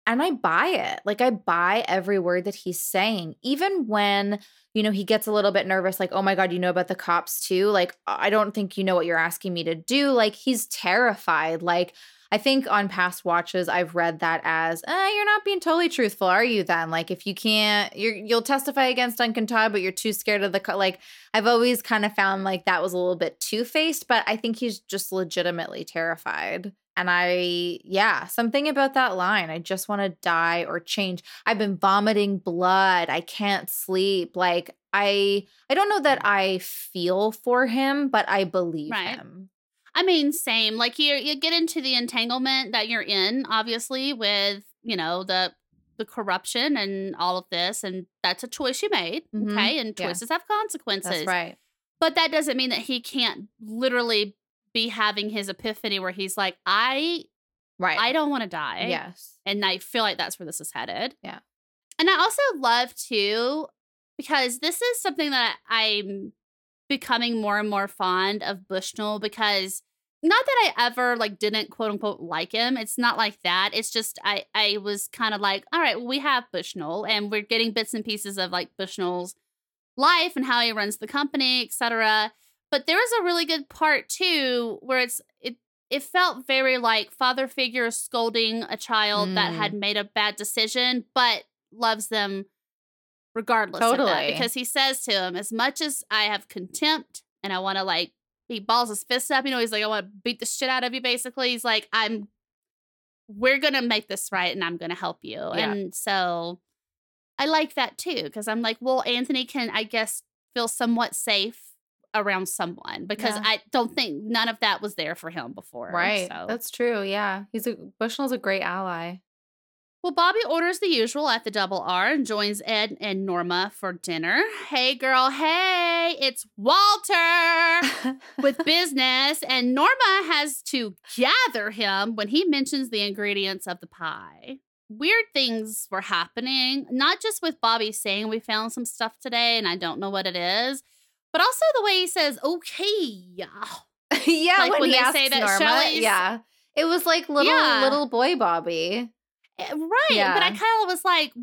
[SPEAKER 3] And I buy it. Like I buy every word that he's saying. Even when you know, he gets a little bit nervous, like, oh my God, you know about the cops too? Like, I don't think you know what you're asking me to do. Like, he's terrified. Like, I think on past watches, I've read that as, eh, you're not being totally truthful, are you? Then, like, if you can't, you're you'll testify against Duncan Todd, but you're too scared of the co-. like. I've always kind of found like that was a little bit two faced, but I think he's just legitimately terrified. And I, yeah, something about that line. I just want to die or change. I've been vomiting blood. I can't sleep. Like I, I don't know that I feel for him, but I believe
[SPEAKER 4] Right.
[SPEAKER 3] him.
[SPEAKER 4] I mean, same. Like you, you get into the entanglement that you're in, obviously, with you know the the corruption and all of this, and that's a choice you made.
[SPEAKER 3] Mhm.
[SPEAKER 4] Okay, and
[SPEAKER 3] Yeah.
[SPEAKER 4] choices have consequences.
[SPEAKER 3] That's right.
[SPEAKER 4] But that doesn't mean that he can't literally be having his epiphany where he's like, I,
[SPEAKER 3] Right.
[SPEAKER 4] I don't want to die.
[SPEAKER 3] Yes.
[SPEAKER 4] and I feel like that's where this is headed.
[SPEAKER 3] Yeah.
[SPEAKER 4] And I also love too because this is something that I'm becoming more and more fond of Bushnell because not that I ever like didn't quote unquote like him. It's not like that. It's just I I was kind of like, all right, well, we have Bushnell and we're getting bits and pieces of like Bushnell's life and how he runs the company, etc. But there was a really good part too where it's it it felt very like father figure scolding a child that
[SPEAKER 3] Mm.
[SPEAKER 4] had made a bad decision but loves them regardless of that
[SPEAKER 3] Totally.
[SPEAKER 4] because he says to him as much as i have contempt and i want to like he balls his fist up you know he's like i want to beat the shit out of you basically he's like i'm we're gonna make this right and i'm gonna help you
[SPEAKER 3] Yeah.
[SPEAKER 4] and so i like that too because i'm like well anthony can i guess feel somewhat safe around someone because
[SPEAKER 3] Yeah.
[SPEAKER 4] i don't think none of that was there for him before
[SPEAKER 3] Right.
[SPEAKER 4] so
[SPEAKER 3] That's true. Yeah. He's a Bushnell's a great ally.
[SPEAKER 4] Well, Bobby orders the usual at the Double R and joins Ed and Norma for dinner. Hey, girl, hey, it's Walter with business, and Norma has to gather him when he mentions the ingredients of the pie. Weird things were happening, not just with Bobby saying we found some stuff today and I don't know what it is, but also the way he says, okay.
[SPEAKER 3] yeah,
[SPEAKER 4] Like
[SPEAKER 3] when,
[SPEAKER 4] when
[SPEAKER 3] he
[SPEAKER 4] they
[SPEAKER 3] asks
[SPEAKER 4] say that
[SPEAKER 3] Norma,
[SPEAKER 4] Shelly's-
[SPEAKER 3] yeah, it was like little
[SPEAKER 4] Yeah.
[SPEAKER 3] little boy Bobby.
[SPEAKER 4] Eh, Right. But I kind of was like,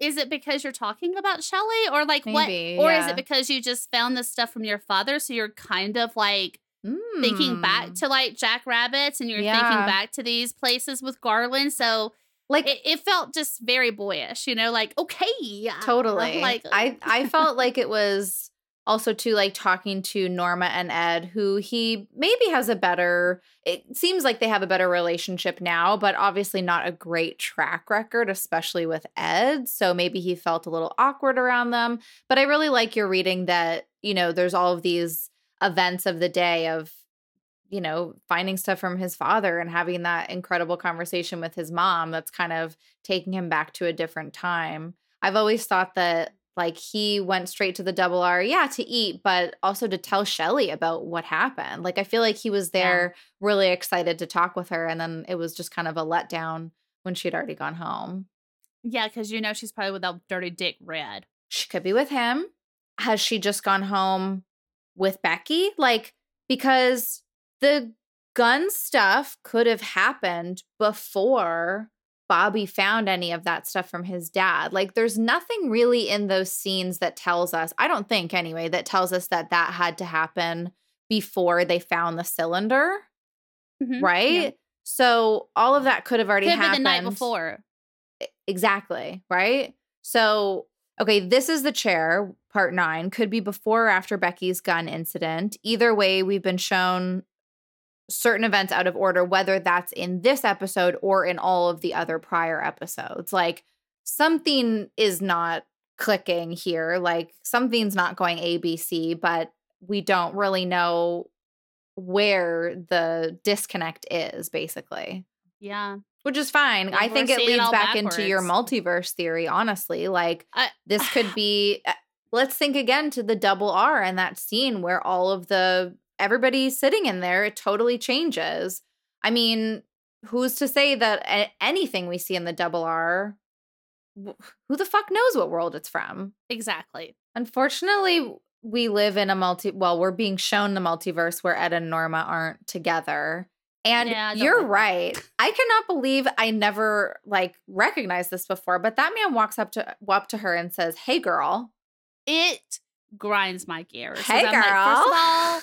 [SPEAKER 4] is it because you're talking about Shelly? Or like
[SPEAKER 3] Maybe,
[SPEAKER 4] what? Or is it because you just found this stuff from your father? So you're kind of like thinking back
[SPEAKER 3] Mm.
[SPEAKER 4] to like Jack Rabbits and you're
[SPEAKER 3] Yeah.
[SPEAKER 4] thinking back to these places with Garland. So
[SPEAKER 3] like
[SPEAKER 4] it, it felt just very boyish, you know, like, okay.
[SPEAKER 3] totally.
[SPEAKER 4] Like,
[SPEAKER 3] I I felt like it was also to like talking to Norma and Ed, who he maybe has a better. It seems like they have a better relationship now, but obviously not a great track record, especially with Ed. So maybe he felt a little awkward around them. But I really like your reading that you know there's all of these events of the day of you know finding stuff from his father and having that incredible conversation with his mom that's kind of taking him back to a different time i've always thought that like he went straight to the double r yeah to eat but also to tell shelly about what happened like i feel like he was there really excited to talk with her and then it was just kind of a letdown when she'd already gone home
[SPEAKER 4] yeah, because you know she's probably with that dirty dick red.
[SPEAKER 3] she could be with him. Has she just gone home with Becky? Like, because the gun stuff could have happened before Bobby found any of that stuff from his dad. Like, there's nothing really in those scenes that tells us, I don't think anyway, that tells us that that had to happen before they found the cylinder,
[SPEAKER 4] Mhm.
[SPEAKER 3] right?
[SPEAKER 4] Yeah.
[SPEAKER 3] So all of that could have already
[SPEAKER 4] Could
[SPEAKER 3] happened
[SPEAKER 4] the night before.
[SPEAKER 3] Exactly. Right. So, okay, this is the chair, part nine. Could be before or after Becky's gun incident. Either way, we've been shown certain events out of order, whether that's in this episode or in all of the other prior episodes. Like something is not clicking here. Like something's not going ABC, but we don't really know where the disconnect is, basically
[SPEAKER 4] Yeah.
[SPEAKER 3] which is fine. I think it
[SPEAKER 4] it
[SPEAKER 3] leads
[SPEAKER 4] all
[SPEAKER 3] back into your multiverse theory, honestly. Like,
[SPEAKER 4] I-
[SPEAKER 3] this could be, uh, let's think again to the double R and that scene where all of the, everybody's sitting in there, it totally changes. I mean, who's to say that anything we see in the double R, who the fuck knows what world it's from?
[SPEAKER 4] Exactly.
[SPEAKER 3] Unfortunately, we live in a multi. Well, we're being shown the multiverse where Ed and Norma aren't together. And
[SPEAKER 4] Yeah,
[SPEAKER 3] you're right. I cannot believe I never like recognized this before. But that man walks up to up to her and says, "Hey, girl."
[SPEAKER 4] It grinds my gears.
[SPEAKER 3] Hey,
[SPEAKER 4] I'm like, first of
[SPEAKER 3] girl.
[SPEAKER 4] all,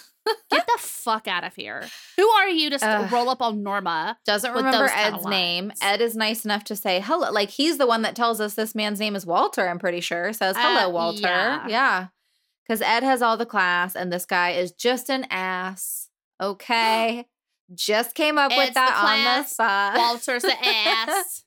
[SPEAKER 4] Get the fuck out of here. Who are you to st- roll up on Norma?
[SPEAKER 3] Doesn't
[SPEAKER 4] with
[SPEAKER 3] remember Ed's name. Ed is nice enough to say hello. Like he's the one that tells us this man's name is Walter, I'm pretty sure. Says, hello,
[SPEAKER 4] Uh,
[SPEAKER 3] Walter.
[SPEAKER 4] yeah.
[SPEAKER 3] Yeah. Because Ed has all the class and this guy is just an ass. Okay. just came up with
[SPEAKER 4] Ed's the
[SPEAKER 3] that on the
[SPEAKER 4] class,
[SPEAKER 3] spot.
[SPEAKER 4] Walter's the ass.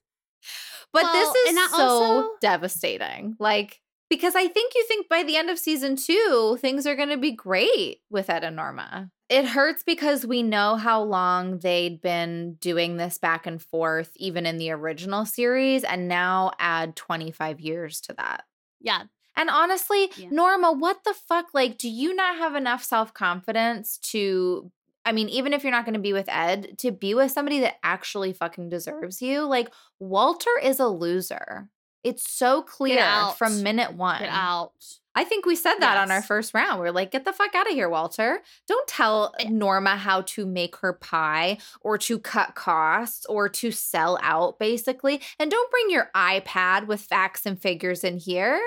[SPEAKER 3] But
[SPEAKER 4] Well,
[SPEAKER 3] this is so
[SPEAKER 4] also-
[SPEAKER 3] devastating. Like, because I think you think by the end of season two, things are going to be great with Ed and Norma. It hurts because we know how long they'd been doing this back and forth, even in the original series, and now add 25 years to that.
[SPEAKER 4] Yeah.
[SPEAKER 3] And honestly,
[SPEAKER 4] Yeah.
[SPEAKER 3] Norma, what the fuck? Like, do you not have enough self confidence to, I mean, even if you're not going to be with Ed, to be with somebody that actually fucking deserves you? Like, Walter is a loser. It's so clear from minute one.
[SPEAKER 4] Get out.
[SPEAKER 3] I think we said that on our first round. We're like, get the fuck out of here, Walter. Don't tell
[SPEAKER 4] eh.
[SPEAKER 3] Norma how to make her pie or to cut costs or to sell out, basically. And don't bring your iPad with facts and figures in here.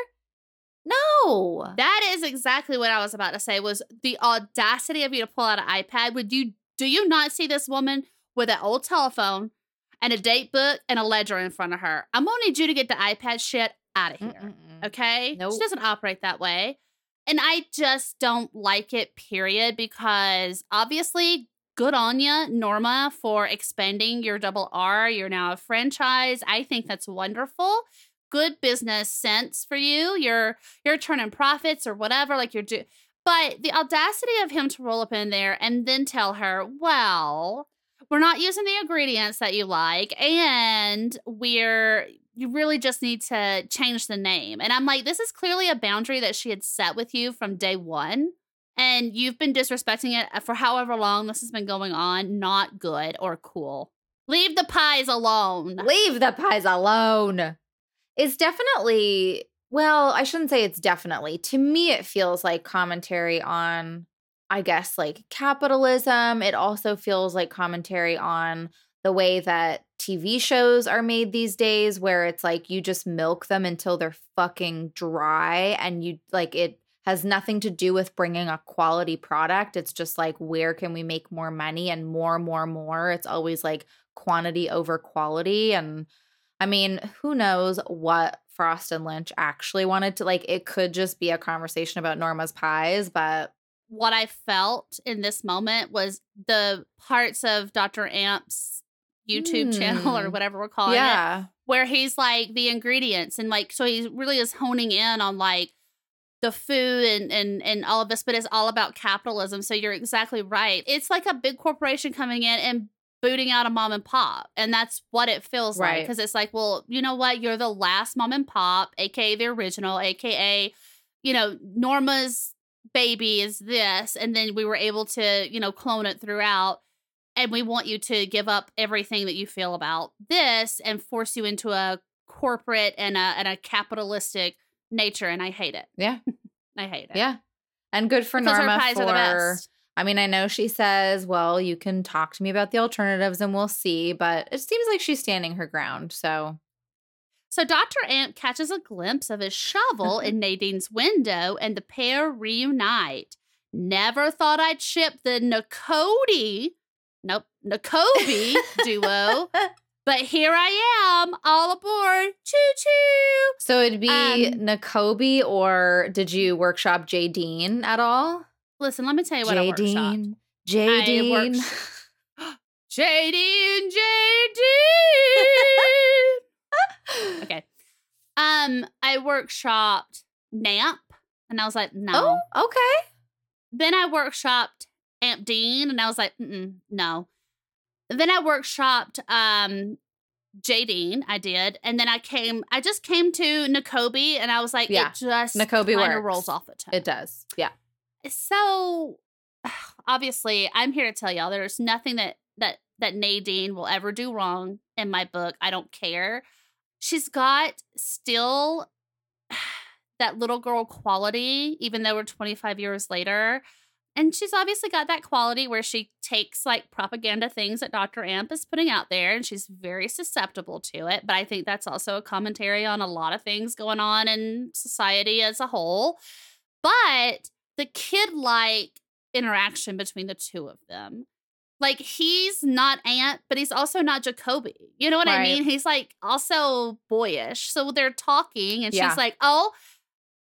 [SPEAKER 3] No.
[SPEAKER 4] That is exactly what I was about to say was the audacity of you to pull out an iPad. Would you do you not see this woman with an old telephone and a date book and a ledger in front of her? I'm gonna need you to get the iPad shit out of here.
[SPEAKER 3] Mm-mm-mm.
[SPEAKER 4] Okay? She doesn't operate that way. And I just don't like it, period, because obviously, good on you, Norma, for expanding your double R. You're now a franchise. I think that's wonderful. Good business sense for you. You're you're turning profits or whatever, like you're doing. But the audacity of him to roll up in there and then tell her, well, we're not using the ingredients that you like, and we're you really just need to change the name. And I'm like, this is clearly a boundary that she had set with you from day one. And you've been disrespecting it uh, for however long this has been going on. Not good or cool. Leave the pies alone.
[SPEAKER 3] Leave the pies alone. It's definitely, well, I shouldn't say it's definitely. To me, it feels like commentary on, I guess, like capitalism. It also feels like commentary on the way that TV shows are made these days, where it's like you just milk them until they're fucking dry and you like it has nothing to do with bringing a quality product. It's just like, where can we make more money and more, more, more? It's always like quantity over quality. And I mean, who knows what Frost and Lynch actually wanted to like? It could just be a conversation about Norma's pies, but
[SPEAKER 4] What I felt in this moment was the parts of Dr. Amp's YouTube channel or
[SPEAKER 3] Hmm.
[SPEAKER 4] whatever we're calling it,
[SPEAKER 3] yeah.
[SPEAKER 4] where he's like the ingredients and like so he really is honing in on like the food and and and all of this but it's all about capitalism so you're exactly right it's like a big corporation coming in and booting out a mom and pop and that's what it feels like because it's like well you know what you're the last mom and pop aka the original aka you know norma's baby is this and then we were able to you know clone it throughout and we want you to give up everything that you feel about this and force you into a corporate and a and a capitalistic nature and I hate it.
[SPEAKER 3] Yeah.
[SPEAKER 4] I hate it.
[SPEAKER 3] Yeah. And good for
[SPEAKER 4] Because
[SPEAKER 3] Norma for
[SPEAKER 4] are the best.
[SPEAKER 3] I mean, I know she says, well, you can talk to me about the alternatives and we'll see, but it seems like she's standing her ground. So,
[SPEAKER 4] So Dr. Amp catches a glimpse of his shovel in Nadine's window and the pair reunite. Never thought I'd ship the Nakodi, nope, Nakobe duo, but here I am, all aboard. Choo choo.
[SPEAKER 3] so it'd be
[SPEAKER 4] Um,
[SPEAKER 3] Nakobe or did you workshop J Dean at all?
[SPEAKER 4] Listen, let me tell you what I
[SPEAKER 3] J. Dean. J Dean.
[SPEAKER 4] and JD. Okay. Um, I workshopped Namp, and I was like, no.
[SPEAKER 3] Oh, okay.
[SPEAKER 4] Then I workshopped Amp Dean, and I was like, no. Then I workshopped um J Dean. I did, and then I came. I just came to Nakobe, and I was like,
[SPEAKER 3] Yeah,
[SPEAKER 4] it just
[SPEAKER 3] Nakobe
[SPEAKER 4] kinda rolls off the tongue.
[SPEAKER 3] It does. Yeah.
[SPEAKER 4] so obviously i'm here to tell y'all there's nothing that that that nadine will ever do wrong in my book i don't care she's got still that little girl quality even though we're 25 years later and she's obviously got that quality where she takes like propaganda things that dr amp is putting out there and she's very susceptible to it but i think that's also a commentary on a lot of things going on in society as a whole but the kid like interaction between the two of them. Like he's not Aunt, but he's also not Jacoby. You know what I mean? He's like also boyish. So they're talking, and
[SPEAKER 3] Yeah.
[SPEAKER 4] she's like, "Oh,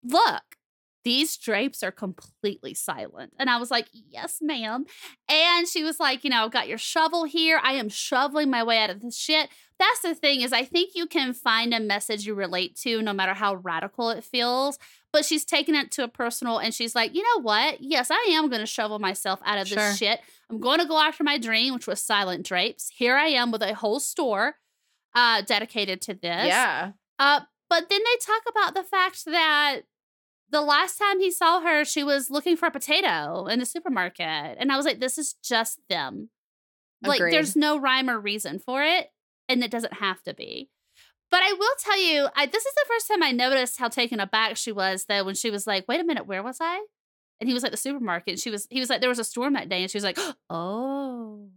[SPEAKER 4] look, these drapes are completely silent." And I was like, "Yes, ma'am." And she was like, "You know, I've got your shovel here. I am shoveling my way out of this shit." That's the thing is, I think you can find a message you relate to, no matter how radical it feels. But she's taking it to a personal, and she's like, "You know what? Yes, I am going to shovel myself out of
[SPEAKER 3] Sure.
[SPEAKER 4] this shit. I'm going to go after my dream, which was silent drapes. Here I am with a whole store uh, dedicated to this."
[SPEAKER 3] Yeah.
[SPEAKER 4] Uh, but then they talk about the fact that the last time he saw her, she was looking for a potato in the supermarket. And I was like, this is just them. Like, there's no rhyme or reason for it. And it doesn't have to be. But I will tell you, I, this is the first time I noticed how taken aback she was, though, when she was like, wait a minute, where was I? And he was at the supermarket. And she was, he was like, there was a storm that day. And she was like, oh.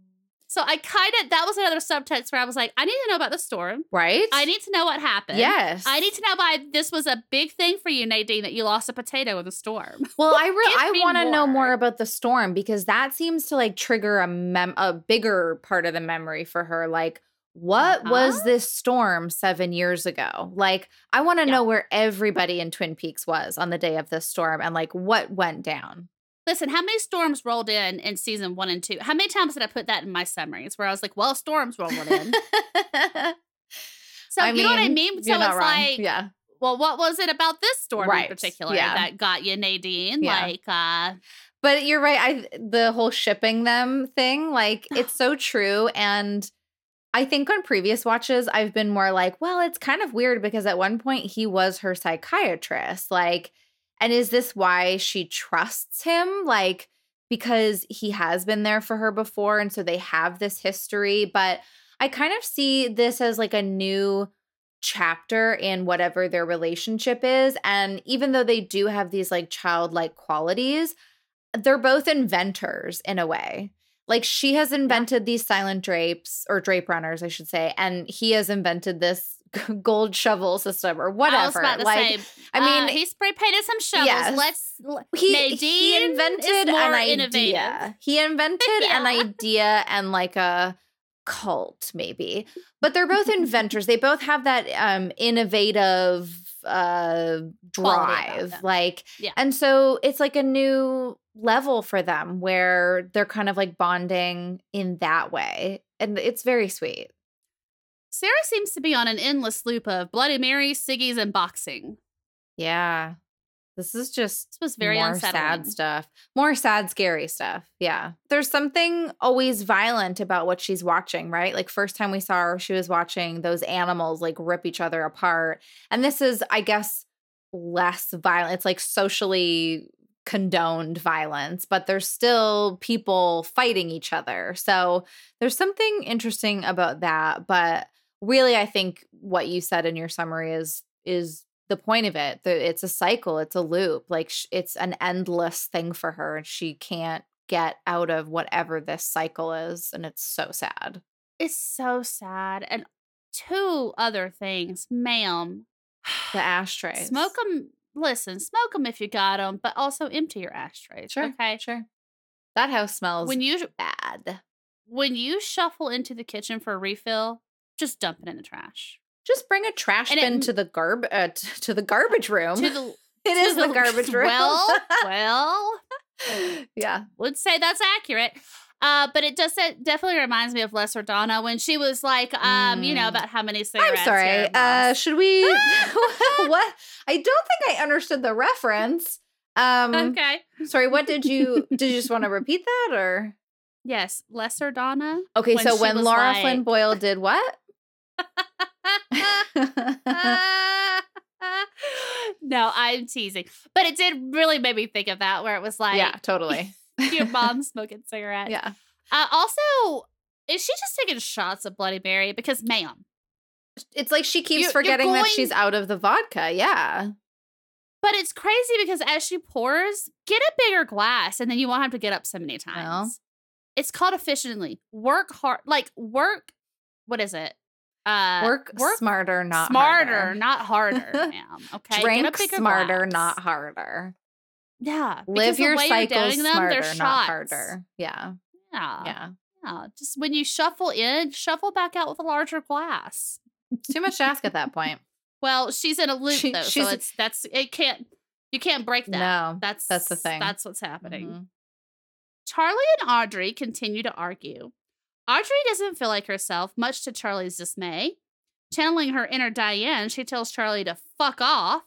[SPEAKER 4] So I kind of, that was another subtext where I was like, I need to know about the storm.
[SPEAKER 3] Right?
[SPEAKER 4] I need to know what happened.
[SPEAKER 3] Yes.
[SPEAKER 4] I need to know why this was a big thing for you, Nadine, that you lost a potato in the storm.
[SPEAKER 3] Well, I re-
[SPEAKER 4] Give
[SPEAKER 3] I want to know
[SPEAKER 4] more.
[SPEAKER 3] more about the storm because that seems to like trigger a mem- a bigger part of the memory for her. Like, what was
[SPEAKER 4] Uh-huh.
[SPEAKER 3] this storm seven years ago? Like, I want to
[SPEAKER 4] Yeah.
[SPEAKER 3] know where everybody in Twin Peaks was on the day of this storm and like what went down.
[SPEAKER 4] Listen, how many storms rolled in in season one and two? How many times did I put that in my summaries where I was like, well, storms rolling in? So
[SPEAKER 3] I
[SPEAKER 4] you know what I
[SPEAKER 3] mean,
[SPEAKER 4] mean? So it's
[SPEAKER 3] wrong.
[SPEAKER 4] like,
[SPEAKER 3] yeah.
[SPEAKER 4] well, what was it about this storm
[SPEAKER 3] Right,
[SPEAKER 4] in particular
[SPEAKER 3] yeah.
[SPEAKER 4] that got you, Nadine?
[SPEAKER 3] Yeah.
[SPEAKER 4] Like, uh,
[SPEAKER 3] But you're right. I the whole shipping them thing, like it's so true. And I think on previous watches, I've been more like, well, it's kind of weird because at one point he was her psychiatrist. Like, and is this why she trusts him? Like, because he has been there for her before. And so they have this history. But I kind of see this as like a new chapter in whatever their relationship is. And even though they do have these like childlike qualities, they're both inventors in a way. Like she has invented these silent drapes or drape runners, I should say, and he has invented this gold shovel system or whatever.
[SPEAKER 4] I was about to
[SPEAKER 3] like,
[SPEAKER 4] say,
[SPEAKER 3] I
[SPEAKER 4] uh,
[SPEAKER 3] mean,
[SPEAKER 4] he spray painted some shovels.
[SPEAKER 3] Yes.
[SPEAKER 4] Let's.
[SPEAKER 3] he,
[SPEAKER 4] Nadine
[SPEAKER 3] he invented an idea. He invented an idea and like a cult, maybe. But they're both inventors. They both have that um innovative uh drive. Like
[SPEAKER 4] Yeah.
[SPEAKER 3] and so it's like a new level for them where they're kind of like bonding in that way. And it's very sweet.
[SPEAKER 4] Sarah seems to be on an endless loop of Bloody Marys, Siggies, and boxing.
[SPEAKER 3] Yeah. This is just
[SPEAKER 4] This was very
[SPEAKER 3] more
[SPEAKER 4] unsettling.
[SPEAKER 3] sad stuff. More sad, scary stuff. Yeah. There's something always violent about what she's watching, right? Like first time we saw her, she was watching those animals like rip each other apart. And this is, I guess, less violent. It's like socially condoned violence, but there's still people fighting each other. So there's something interesting about that. But really, I think what you said in your summary is is the point of it. The, it's a cycle. It's a loop. Like sh- it's an endless thing for her, and she can't get out of whatever this cycle is, and it's so sad.
[SPEAKER 4] It's so sad. And two other things, ma'am.
[SPEAKER 3] The ashtrays.
[SPEAKER 4] Smoke them. Listen, smoke them if you got them, but also empty your ashtrays.
[SPEAKER 3] Sure.
[SPEAKER 4] Okay.
[SPEAKER 3] Sure. That house smells
[SPEAKER 4] When you
[SPEAKER 3] bad.
[SPEAKER 4] when you shuffle into the kitchen for a refill, just dump it in the trash.
[SPEAKER 3] Just bring a trash
[SPEAKER 4] And
[SPEAKER 3] bin
[SPEAKER 4] m-
[SPEAKER 3] to the garb uh, t- to the garbage room.
[SPEAKER 4] To the
[SPEAKER 3] it is the, garbage room.
[SPEAKER 4] Well, well,
[SPEAKER 3] yeah.
[SPEAKER 4] would say that's accurate. Uh, but it does it definitely reminds me of Lesser Donna when she was like, um, you know,
[SPEAKER 3] Mm.
[SPEAKER 4] about how many cigarettes.
[SPEAKER 3] I'm
[SPEAKER 4] sorry.
[SPEAKER 3] Uh, should we? what? I don't think I understood the reference. Um,
[SPEAKER 4] okay.
[SPEAKER 3] sorry. What did you? Did you just want to repeat that, or?
[SPEAKER 4] Yes, Lesser Donna.
[SPEAKER 3] Okay,
[SPEAKER 4] When
[SPEAKER 3] so when Lara
[SPEAKER 4] like-
[SPEAKER 3] Flynn Boyle did what?
[SPEAKER 4] no, I'm teasing. But it did really make me think of that, where it was like,
[SPEAKER 3] yeah, totally.
[SPEAKER 4] your mom smoking cigarettes.
[SPEAKER 3] yeah.
[SPEAKER 4] Uh, also, is she just taking shots of Bloody Mary? Because, ma'am,
[SPEAKER 3] It's like she keeps
[SPEAKER 4] You- you're
[SPEAKER 3] forgetting that she's out of the vodka. Yeah.
[SPEAKER 4] but it's crazy because as she pours, get a bigger glass, and then you won't have to get up so many times. It's called efficiently. Work hard, like work. What is it? Uh,
[SPEAKER 3] work, smarter, not
[SPEAKER 4] smarter,
[SPEAKER 3] harder.
[SPEAKER 4] not harder, ma'am. Okay,
[SPEAKER 3] Drink
[SPEAKER 4] get a bigger
[SPEAKER 3] smarter,
[SPEAKER 4] glass.
[SPEAKER 3] not harder.
[SPEAKER 4] Yeah.
[SPEAKER 3] Live your cycles
[SPEAKER 4] them,
[SPEAKER 3] smarter,
[SPEAKER 4] they're
[SPEAKER 3] not
[SPEAKER 4] shots.
[SPEAKER 3] harder. Yeah.
[SPEAKER 4] Yeah.
[SPEAKER 3] Yeah.
[SPEAKER 4] Yeah. Just when you shuffle in, shuffle back out with a larger glass.
[SPEAKER 3] It's too much to ask at that point.
[SPEAKER 4] Well, she's in a loop
[SPEAKER 3] She-
[SPEAKER 4] though, so it's that's it can't you can't break that.
[SPEAKER 3] No,
[SPEAKER 4] that's
[SPEAKER 3] that's the thing.
[SPEAKER 4] That's what's happening.
[SPEAKER 3] Mhm.
[SPEAKER 4] Charlie and Audrey continue to argue. Audrey doesn't feel like herself, much to Charlie's dismay. Channeling her inner Diane, she tells Charlie to fuck off,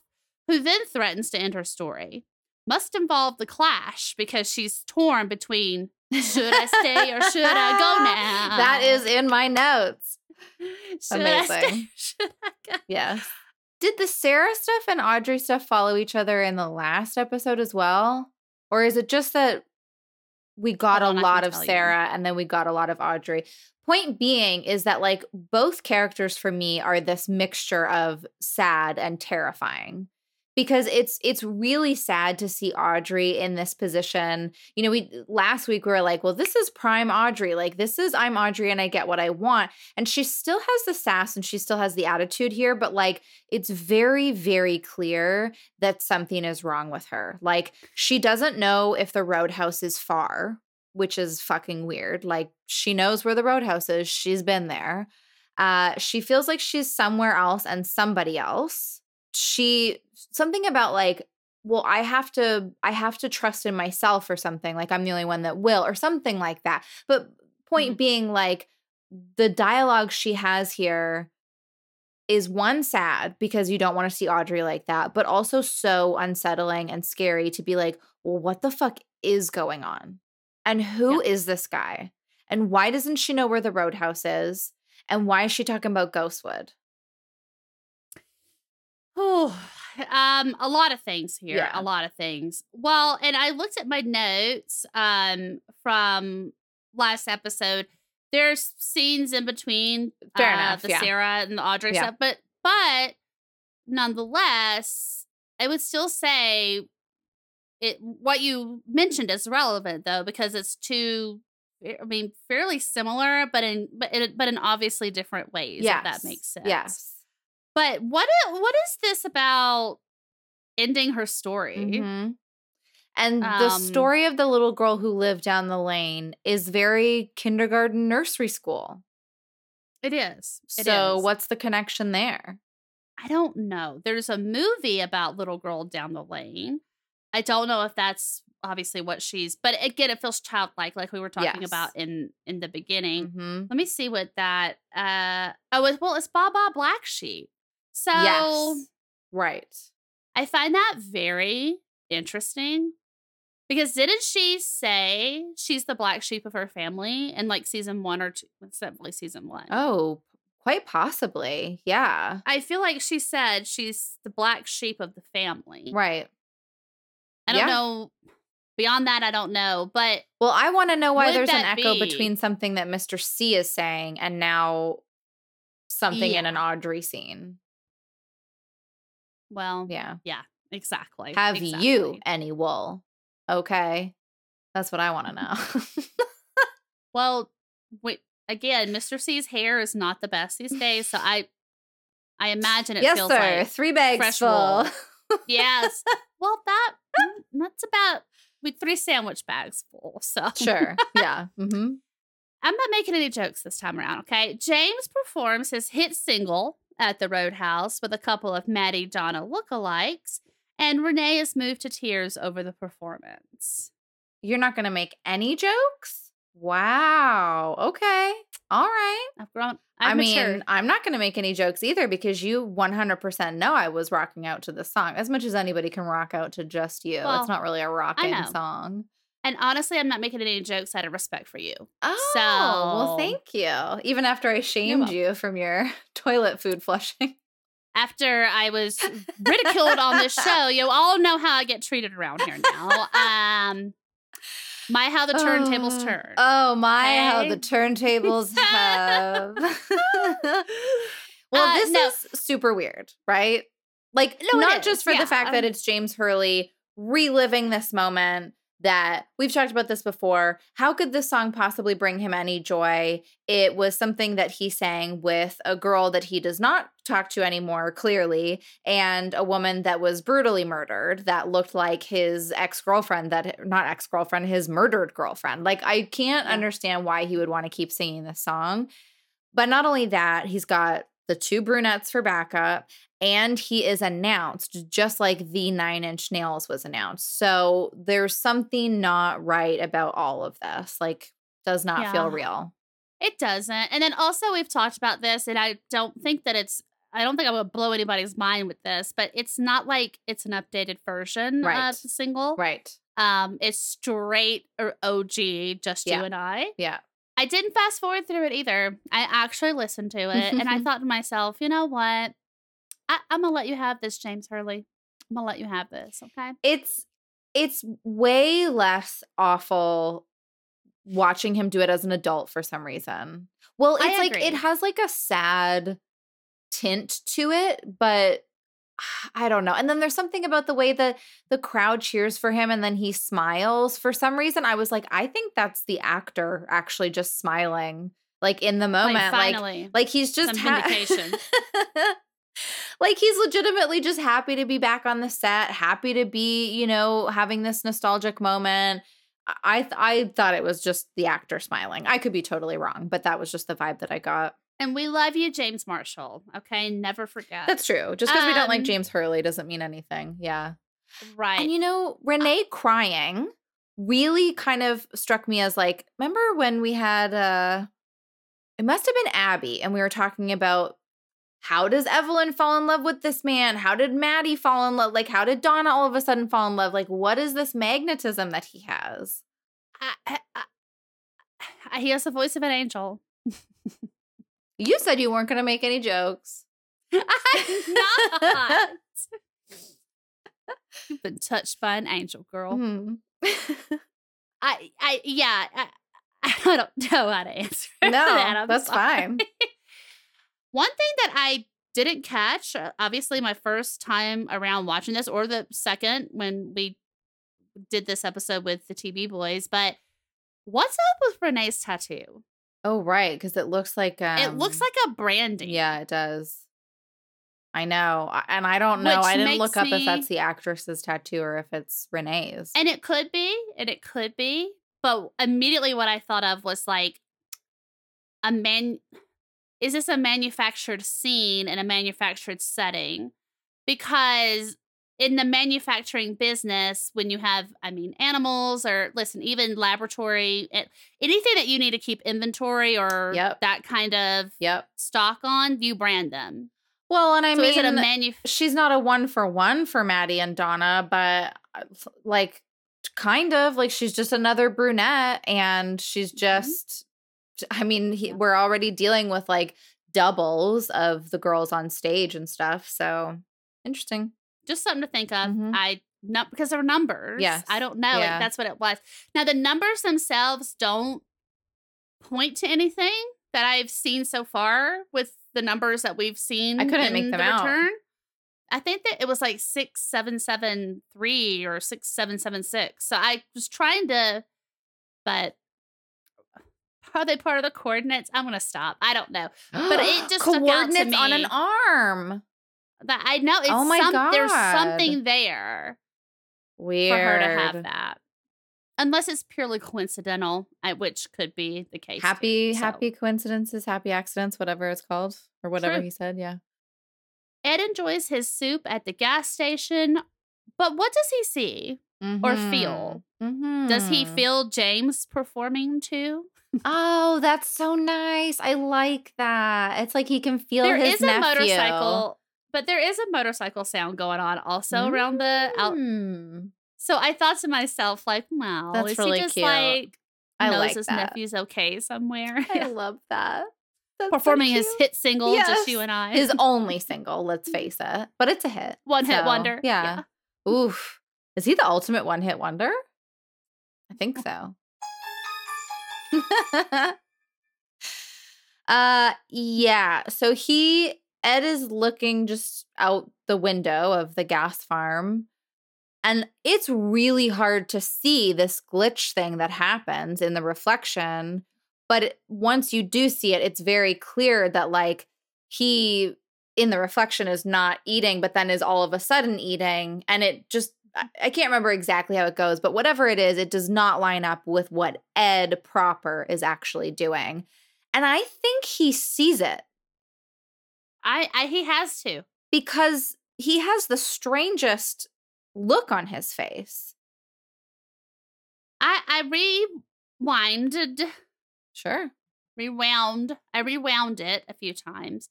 [SPEAKER 4] who then threatens to end her story. Must involve the clash because she's torn between should I stay or should I go now?
[SPEAKER 3] That is in my notes.
[SPEAKER 4] Should I stay
[SPEAKER 3] amazing.
[SPEAKER 4] should I go?
[SPEAKER 3] Yes. Did the Sarah stuff and Audrey stuff follow each other in the last episode as well? Or is it just that we got
[SPEAKER 4] on,
[SPEAKER 3] lot of
[SPEAKER 4] tell you.
[SPEAKER 3] Sarah and then we got a lot of Audrey? Point being is that like both characters for me are this mixture of sad and terrifying. Because it's it's really sad to see Audrey in this position. You know, we last week we were like, well, this is prime Audrey. Like this is I'm Audrey and I get what I want. And she still has the sass and she still has the attitude here, but like it's very, very clear that something is wrong with her. Like she doesn't know if the roadhouse is far, which is fucking weird. Like she knows where the roadhouse is, she's been there. Uh, she feels like she's somewhere else and somebody else. She something about like well i have to i have to trust in myself or something like i'm the only one that will or something like that but point mm-hmm. being like the dialogue she has here is one sad because you don't want to see Audrey like that, but also so unsettling and scary to be like, well, what the fuck is going on? And who is this guy? And why doesn't she know where the roadhouse is? And why is she talking about Ghostwood?
[SPEAKER 4] Whew. um, a lot of things here.
[SPEAKER 3] Yeah.
[SPEAKER 4] A lot of things. Well, and I looked at my notes um from last episode. There's scenes in between
[SPEAKER 3] Fair
[SPEAKER 4] uh,
[SPEAKER 3] enough,
[SPEAKER 4] the
[SPEAKER 3] yeah.
[SPEAKER 4] Sarah and the Audrey
[SPEAKER 3] Yeah.
[SPEAKER 4] stuff, but but nonetheless, I would still say it what you mentioned is relevant though because it's two I mean fairly similar but in but in, but in obviously different ways if that makes sense.
[SPEAKER 3] Yes.
[SPEAKER 4] But what what is this about ending her story?
[SPEAKER 3] Mhm. And the
[SPEAKER 4] Um,
[SPEAKER 3] story of the little girl who lived down the lane is very kindergarten nursery school.
[SPEAKER 4] It is. It
[SPEAKER 3] so
[SPEAKER 4] is.
[SPEAKER 3] what's the connection there?
[SPEAKER 4] I don't know. There's a movie about little girl down the lane. I don't know if that's obviously what she's but again it feels childlike like we were talking
[SPEAKER 3] Yes.
[SPEAKER 4] about in in the beginning.
[SPEAKER 3] Mhm.
[SPEAKER 4] Let me see what that uh oh it, well it's Baba Black Sheep. So
[SPEAKER 3] yes. Right.
[SPEAKER 4] I find that very interesting because didn't she say she's the black sheep of her family in like season one or two? It's definitely season one.
[SPEAKER 3] Oh, quite possibly. Yeah.
[SPEAKER 4] I feel like she said she's the black sheep of the family.
[SPEAKER 3] Right.
[SPEAKER 4] I don't
[SPEAKER 3] Yeah.
[SPEAKER 4] know. Beyond that, I don't know. But
[SPEAKER 3] Well, I want to know why there's an echo
[SPEAKER 4] be-
[SPEAKER 3] between something that Mr. C is saying and now something in an Audrey scene.
[SPEAKER 4] Well,
[SPEAKER 3] Yeah.
[SPEAKER 4] Yeah, exactly.
[SPEAKER 3] Have you any wool? Okay. That's what I want to know.
[SPEAKER 4] Well, wait. Again, Mr. C's hair is not the best these days, so I, I imagine it
[SPEAKER 3] yes,
[SPEAKER 4] feels
[SPEAKER 3] sir.
[SPEAKER 4] like
[SPEAKER 3] Three bags
[SPEAKER 4] fresh
[SPEAKER 3] full.
[SPEAKER 4] wool. yes. Well, that mm, that's about with three sandwich bags full. So
[SPEAKER 3] sure. Yeah. Mm-hmm.
[SPEAKER 4] I'm not making any jokes this time around. Okay. James performs his hit single at the Roadhouse with a couple of Maddy Donna lookalikes, and Renee is moved to tears over the performance.
[SPEAKER 3] You're not going to make any jokes? Wow. Okay. All right.
[SPEAKER 4] I've grown.
[SPEAKER 3] i
[SPEAKER 4] I've
[SPEAKER 3] mean,
[SPEAKER 4] matured.
[SPEAKER 3] I'm not going to make any jokes either because you 100% know I was rocking out to this song as much as anybody can rock out to just you.
[SPEAKER 4] Well,
[SPEAKER 3] it's not really a rocking song.
[SPEAKER 4] And honestly, I'm not making any jokes out of respect for you.
[SPEAKER 3] Oh,
[SPEAKER 4] so, well,
[SPEAKER 3] thank you. Even after I shamed you from your toilet food flushing.
[SPEAKER 4] After I was ridiculed on this show, you all know how I get treated around here now. Um, my how the turntables
[SPEAKER 3] Oh,
[SPEAKER 4] turn.
[SPEAKER 3] Oh my, how the turntables have. well,
[SPEAKER 4] Uh,
[SPEAKER 3] this
[SPEAKER 4] no.
[SPEAKER 3] is super weird, right? Like,
[SPEAKER 4] No,
[SPEAKER 3] not just for
[SPEAKER 4] yeah,
[SPEAKER 3] the fact that
[SPEAKER 4] um,
[SPEAKER 3] it's James Hurley reliving this moment, that we've talked about this before. How could this song possibly bring him any joy? It was something that he sang with a girl that he does not talk to anymore, clearly, and a woman that was brutally murdered that looked like his ex girlfriend, that not ex girlfriend, his murdered girlfriend. Like, I can't understand why he would want to keep singing this song. But not only that, he's got the two brunettes for backup, and he is announced just like the Nine Inch Nails was announced. So there's something not right about all of this. Like, does not feel real.
[SPEAKER 4] It doesn't. And then also we've talked about this, and I don't think that it's I don't think I'm gonna blow anybody's mind with this, but it's not like it's an updated version
[SPEAKER 3] Right.
[SPEAKER 4] of the single.
[SPEAKER 3] Right.
[SPEAKER 4] Um, it's straight or OG, just
[SPEAKER 3] Yeah.
[SPEAKER 4] you and I.
[SPEAKER 3] Yeah.
[SPEAKER 4] I didn't fast forward through it either. I actually listened to it and I thought to myself, you know what? I, I'm gonna let you have this, James Hurley. I'm gonna let you have this, okay?
[SPEAKER 3] It's it's way less awful watching him do it as an adult for some reason. Well, it's like it has like a sad tint to it, but I don't know. And then there's something about the way that the crowd cheers for him and then he smiles. For some reason, I was like, I think that's the actor actually just smiling, like in the moment.
[SPEAKER 4] like,
[SPEAKER 3] Like,
[SPEAKER 4] finally.
[SPEAKER 3] like he's just ha-
[SPEAKER 4] vindication.
[SPEAKER 3] like he's legitimately just happy to be back on the set, happy to be, you know, having this nostalgic moment. I th- I thought it was just the actor smiling. I could be totally wrong, but that was just the vibe that I got.
[SPEAKER 4] And we love you, James Marshall. Okay, never forget.
[SPEAKER 3] That's true. Just because we don't like
[SPEAKER 4] Um,
[SPEAKER 3] James Hurley doesn't mean anything. Yeah.
[SPEAKER 4] right.
[SPEAKER 3] And you know, Renee crying really kind of struck me as like, remember when we had uh it must have been Abby, and we were talking about how does Evelyn fall in love with this man? How did Maddy fall in love? Like, how did Donna all of a sudden fall in love? Like, what is this magnetism that he has?
[SPEAKER 4] I, I, I, he has the voice of an angel.
[SPEAKER 3] You said you weren't going to make any jokes.
[SPEAKER 4] I'm not. You've been touched by an angel, girl.
[SPEAKER 3] Mhm.
[SPEAKER 4] I, I, yeah, I, I don't know how to answer
[SPEAKER 3] no,
[SPEAKER 4] that.
[SPEAKER 3] That's
[SPEAKER 4] sorry.
[SPEAKER 3] fine.
[SPEAKER 4] One thing that I didn't catch, uh, obviously, my first time around watching this, or the second when we did this episode with the TV boys, but what's up with Renee's tattoo?
[SPEAKER 3] Oh, right, because it looks like um,
[SPEAKER 4] it looks like a branding.
[SPEAKER 3] Yeah, it does. I know. And I don't know.
[SPEAKER 4] Which
[SPEAKER 3] I didn't look up
[SPEAKER 4] makes
[SPEAKER 3] if that's the actress's tattoo or if it's Renee's.
[SPEAKER 4] And it could be, and it could be, but immediately what I thought of was like a man. Is this a manufactured scene in a manufactured setting? Because in the manufacturing business, when you have, I mean, animals or listen, even laboratory, a- anything that you need to keep inventory or
[SPEAKER 3] Yep.
[SPEAKER 4] that kind of
[SPEAKER 3] yep.
[SPEAKER 4] stock on, you brand them.
[SPEAKER 3] Well, and I
[SPEAKER 4] so
[SPEAKER 3] mean,
[SPEAKER 4] is it a manu?
[SPEAKER 3] she's not a one for one for Maddy and Donna, but uh, like, kind of like she's just another brunette, and she's just. I mean, he, we're already dealing with like doubles of the girls on stage and stuff. So interesting.
[SPEAKER 4] Just something to think of.
[SPEAKER 3] Mhm.
[SPEAKER 4] I not because they're numbers.
[SPEAKER 3] Yes.
[SPEAKER 4] I don't know.
[SPEAKER 3] Yeah.
[SPEAKER 4] Like, that's what it was. Now the numbers themselves don't point to anything that I've seen so far with the numbers that we've seen.
[SPEAKER 3] I couldn't make them
[SPEAKER 4] the
[SPEAKER 3] out.
[SPEAKER 4] return. I think that it was like six seven seven three or six seven seven six. So I was trying to, but are they part of the coordinates? I'm gonna stop. I don't know. But it just stuck out to
[SPEAKER 3] coordinates on an arm.
[SPEAKER 4] That I know it's
[SPEAKER 3] Oh my
[SPEAKER 4] some, there's something there.
[SPEAKER 3] Weird.
[SPEAKER 4] for her to have that. Unless it's purely coincidental, which could be the case. too,
[SPEAKER 3] Happy,
[SPEAKER 4] so.
[SPEAKER 3] happy coincidences, happy accidents, whatever it's called, or whatever
[SPEAKER 4] True.
[SPEAKER 3] he said. Yeah.
[SPEAKER 4] Ed enjoys his soup at the gas station, but what does he see or feel?
[SPEAKER 3] Mhm.
[SPEAKER 4] Does he
[SPEAKER 3] Mhm.
[SPEAKER 4] feel James performing too?
[SPEAKER 3] Oh, that's so nice. I like that. It's like he can feel
[SPEAKER 4] There
[SPEAKER 3] his
[SPEAKER 4] is a motorcycle, but there is a motorcycle sound going on also around the out.
[SPEAKER 3] Mm.
[SPEAKER 4] So I thought to myself, like, wow,
[SPEAKER 3] That's
[SPEAKER 4] is
[SPEAKER 3] really
[SPEAKER 4] he just
[SPEAKER 3] cute.
[SPEAKER 4] like
[SPEAKER 3] I
[SPEAKER 4] knows
[SPEAKER 3] like
[SPEAKER 4] his
[SPEAKER 3] that.
[SPEAKER 4] nephew's okay somewhere?
[SPEAKER 3] I love that. That's so
[SPEAKER 4] Performing his hit single, just you and I.
[SPEAKER 3] his only single. Let's face it, but it's a hit.
[SPEAKER 4] one hit
[SPEAKER 3] So,
[SPEAKER 4] wonder.
[SPEAKER 3] Yeah. Oof. Is he the ultimate one hit wonder? I think so. uh yeah. So he Ed is looking just out the window of the gas farm And it's really hard to see this glitch thing that happens in the reflection. But once you do see it, it's very clear that, like, he in the reflection is not eating, but then is all of a sudden eating. And it just, I can't remember exactly how it goes, but whatever it is, it does not line up with what Ed proper is actually doing. And I think he sees it
[SPEAKER 4] I, I he has to.
[SPEAKER 3] because he has the strangest look on his face.
[SPEAKER 4] I I rewinded,
[SPEAKER 3] Sure.
[SPEAKER 4] rewound. I rewound it a few times.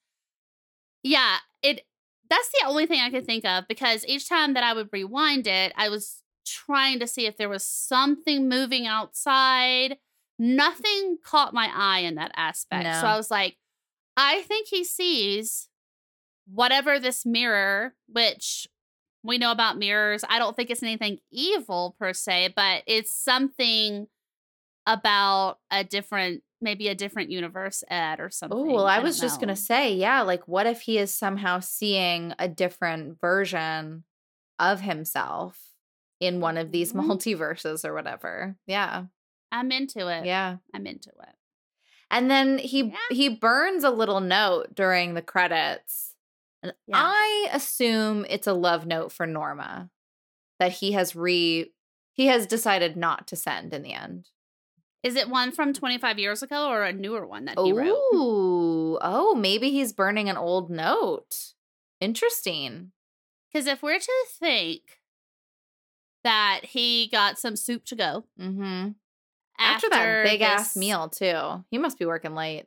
[SPEAKER 4] Yeah, it. That's the only thing I could think of because each time that I would rewind it, I was trying to see if there was something moving outside. Nothing caught my eye in that aspect. So I was like, I think he sees whatever this mirror, which we know about mirrors. I don't think it's anything evil per se, but it's something about a different, maybe a different universe, Ed, or something.
[SPEAKER 3] Oh, well, I
[SPEAKER 4] don't
[SPEAKER 3] was just going to say, yeah, like what if he is somehow seeing a different version of himself in one of these
[SPEAKER 4] Mhm.
[SPEAKER 3] multiverses or whatever. Yeah.
[SPEAKER 4] I'm into it.
[SPEAKER 3] Yeah.
[SPEAKER 4] I'm into it.
[SPEAKER 3] And then he
[SPEAKER 4] Yeah.
[SPEAKER 3] he burns a little note during the credits. And
[SPEAKER 4] Yeah.
[SPEAKER 3] I assume it's a love note for Norma that he has re he has decided not to send in the end.
[SPEAKER 4] Is it one from 25 years ago or a newer one that he wrote?
[SPEAKER 3] Oh, oh, maybe he's burning an old note. Interesting.
[SPEAKER 4] Because if we're to think that he got some soup to go
[SPEAKER 3] Mm-hmm.
[SPEAKER 4] After,
[SPEAKER 3] After, that big ass meal too, he must be working late.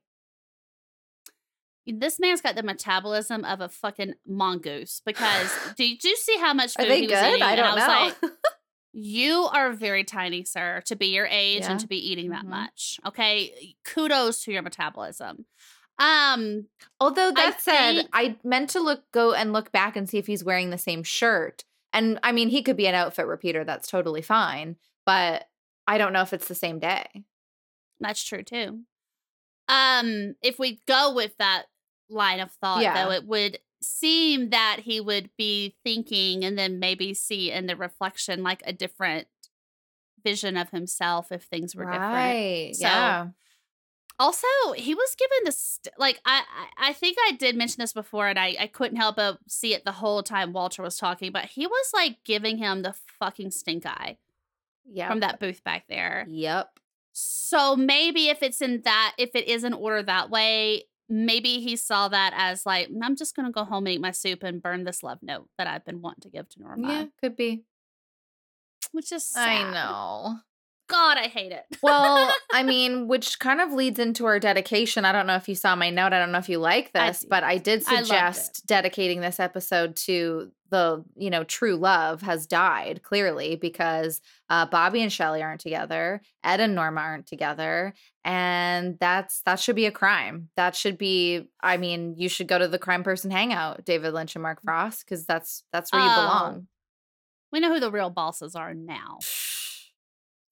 [SPEAKER 4] This man's got the metabolism of a fucking mongoose. Because did you see how much
[SPEAKER 3] Are
[SPEAKER 4] food
[SPEAKER 3] they
[SPEAKER 4] he was eating?
[SPEAKER 3] I don't
[SPEAKER 4] was
[SPEAKER 3] know.
[SPEAKER 4] like, you are very tiny, sir, to be your age
[SPEAKER 3] Yeah.
[SPEAKER 4] and to be eating that
[SPEAKER 3] Mhm.
[SPEAKER 4] much. Okay, kudos to your metabolism. Um,
[SPEAKER 3] Although that said,
[SPEAKER 4] think-
[SPEAKER 3] I meant to look go and look back and see if he's wearing the same shirt. And I mean, he could be an outfit repeater. That's totally fine. But I don't know if it's the same day.
[SPEAKER 4] That's true too. Um, if we go with that line of thought,
[SPEAKER 3] Yeah.
[SPEAKER 4] though, it would seem that he would be thinking and then maybe see in the reflection like a different vision of himself if things were different.
[SPEAKER 3] Right.
[SPEAKER 4] So,
[SPEAKER 3] yeah.
[SPEAKER 4] Also, he was given this like I I I think I did mention this before, and I I couldn't help but see it the whole time Walter was talking, but he was like giving him the fucking stink eye
[SPEAKER 3] Yeah.
[SPEAKER 4] from that booth back there.
[SPEAKER 3] Yep.
[SPEAKER 4] So maybe if it's in that, if it is in order that way, maybe he saw that as like, mm, I'm just gonna go home and eat my soup and burn this love note that I've been wanting to give to Norma.
[SPEAKER 3] Yeah, could be.
[SPEAKER 4] Which is
[SPEAKER 3] I know.
[SPEAKER 4] God, I hate it.
[SPEAKER 3] Well, I mean, which kind of leads into our dedication. I don't know if you saw my note. I don't know if you like this,
[SPEAKER 4] did.
[SPEAKER 3] but I did
[SPEAKER 4] I
[SPEAKER 3] suggest dedicating this episode to the, you know, true love has died clearly because uh, Bobby and Shelly aren't together, Ed and Norma aren't together, and that's that should be a crime. That should be. I mean, you should go to the crime person hangout, David Lynch and Mark Frost, because that's that's where you
[SPEAKER 4] Oh,
[SPEAKER 3] belong.
[SPEAKER 4] we know who the real bosses are now.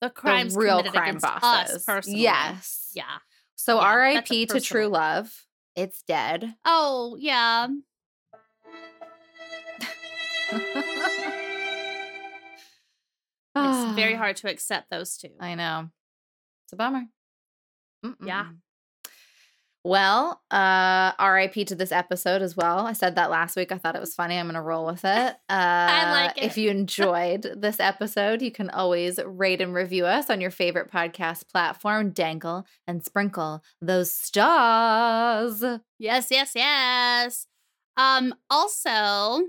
[SPEAKER 4] The crimes
[SPEAKER 3] the real crime bosses.
[SPEAKER 4] us personally.
[SPEAKER 3] Yes.
[SPEAKER 4] Yeah.
[SPEAKER 3] So
[SPEAKER 4] Yeah,
[SPEAKER 3] R.I.P. to True Love. It's dead.
[SPEAKER 4] Oh, yeah. It's very hard to accept those two.
[SPEAKER 3] I know. It's a bummer.
[SPEAKER 4] Yeah.
[SPEAKER 3] Well, uh, RIP to this episode as well. I said that last week. I thought it was funny. I'm going to roll with it. Uh,
[SPEAKER 4] like it.
[SPEAKER 3] If you enjoyed this episode, you can always rate and review us on your favorite podcast platform. Dangle and sprinkle those stars.
[SPEAKER 4] Yes, yes, yes. Um, also,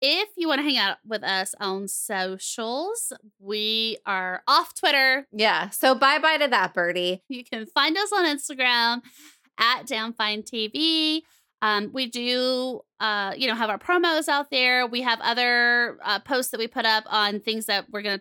[SPEAKER 4] if you want to hang out with us on socials, we are off Twitter.
[SPEAKER 3] Yeah. So bye bye to that, Birdie.
[SPEAKER 4] You can find us on Instagram at Damn Fine TV. Um, we do, uh, you know, have our promos out there. We have other uh, posts that we put up on things that we're gonna.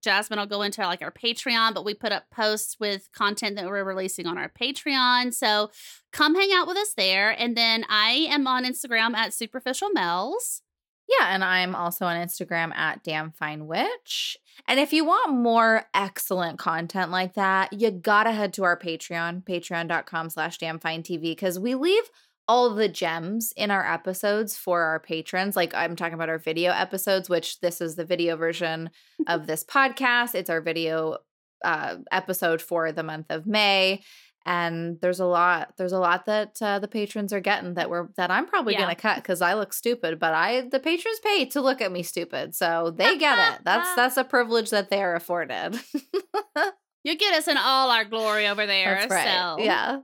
[SPEAKER 4] Jasmine will go into like our Patreon, but we put up posts with content that we're releasing on our Patreon. So come hang out with us there. And then I am on Instagram at Superficial Mel's.
[SPEAKER 3] Yeah, and I'm also on Instagram at Damn Fine Witch. And if you want more excellent content like that, you gotta head to our Patreon, patreon.com slash damnfinetv, because we leave all the gems in our episodes for our patrons. Like I'm talking about our video episodes, which this is the video version of this podcast. It's our video uh, episode for the month of May. And there's a lot, there's a lot that uh, the patrons are getting that we're that I'm probably
[SPEAKER 4] Yeah.
[SPEAKER 3] gonna cut because I look stupid, but I the patrons pay to look at me stupid, so they get it. That's that's a privilege that they are afforded.
[SPEAKER 4] You get us in all our glory over there.
[SPEAKER 3] That's right.
[SPEAKER 4] So
[SPEAKER 3] Yeah.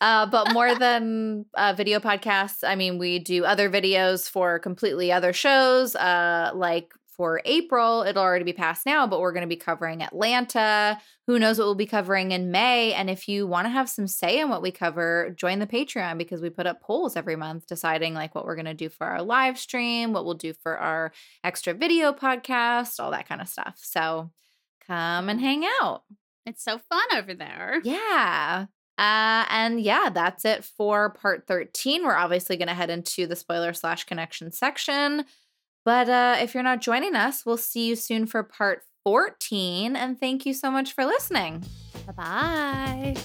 [SPEAKER 3] Uh, but more than uh, video podcasts, I mean, we do other videos for completely other shows. Uh, like for April, it'll already be past now, but we're going to be covering Atlanta. Who knows what we'll be covering in May? And if you want to have some say in what we cover, join the Patreon because we put up polls every month deciding like what we're going to do for our live stream, what we'll do for our extra video podcast, all that kind of stuff. So come and hang out.
[SPEAKER 4] it's so fun over there.
[SPEAKER 3] Yeah. Uh, and yeah, that's it for part 13. We're obviously going to head into the spoiler slash connection section. But uh, if you're not joining us, we'll see you soon for part 14. And thank you so much for listening.
[SPEAKER 4] Bye bye.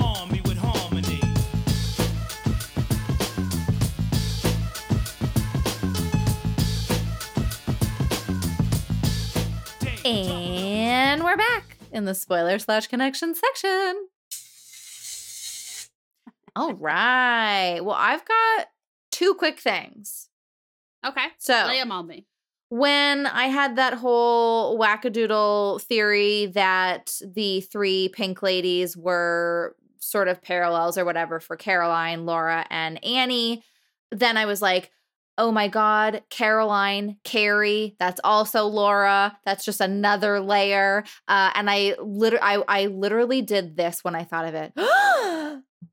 [SPEAKER 6] Arm me with harmony.
[SPEAKER 3] And we're back in the spoiler slash connection section. All right. Well, I've got two quick things.
[SPEAKER 4] Okay.
[SPEAKER 3] So,
[SPEAKER 4] lay Lay 'em on me.
[SPEAKER 3] when I had that whole wackadoodle theory that the three pink ladies were sort of parallels or whatever for Caroline, Laura, and Annie, then I was like, oh my God, Caroline, Carrie, that's also Laura. That's just another layer. Uh, and I, liter- I, I literally did this when I thought of it.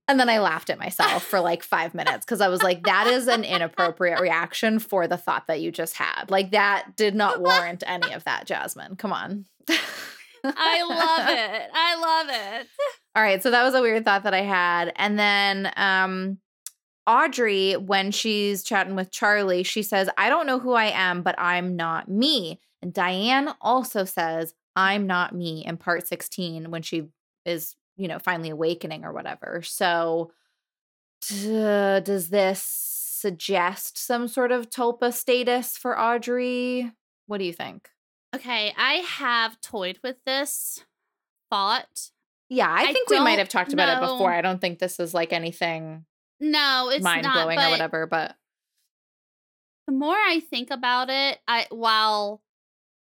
[SPEAKER 3] And then I laughed at myself for like five minutes because I was like, that is an inappropriate reaction for the thought that you just had. Like, that did not warrant any of that, Jasmine. Come on.
[SPEAKER 4] I love it. I love it.
[SPEAKER 3] All right. So that was a weird thought that I had. And then um Audrey, when she's chatting with Charlie, she says, I don't know who I am, but I'm not me. And Diane also says, I'm not me in part 16 when she is, you know, finally awakening or whatever. So does this suggest some sort of tulpa status for Audrey? What do you think?
[SPEAKER 4] Okay, I have toyed with this thought.
[SPEAKER 3] Yeah, I,
[SPEAKER 4] I
[SPEAKER 3] think we might have talked about it before. I don't think this is like anything
[SPEAKER 4] No, it's
[SPEAKER 3] mind blowing or whatever, but
[SPEAKER 4] The more I think about it, I while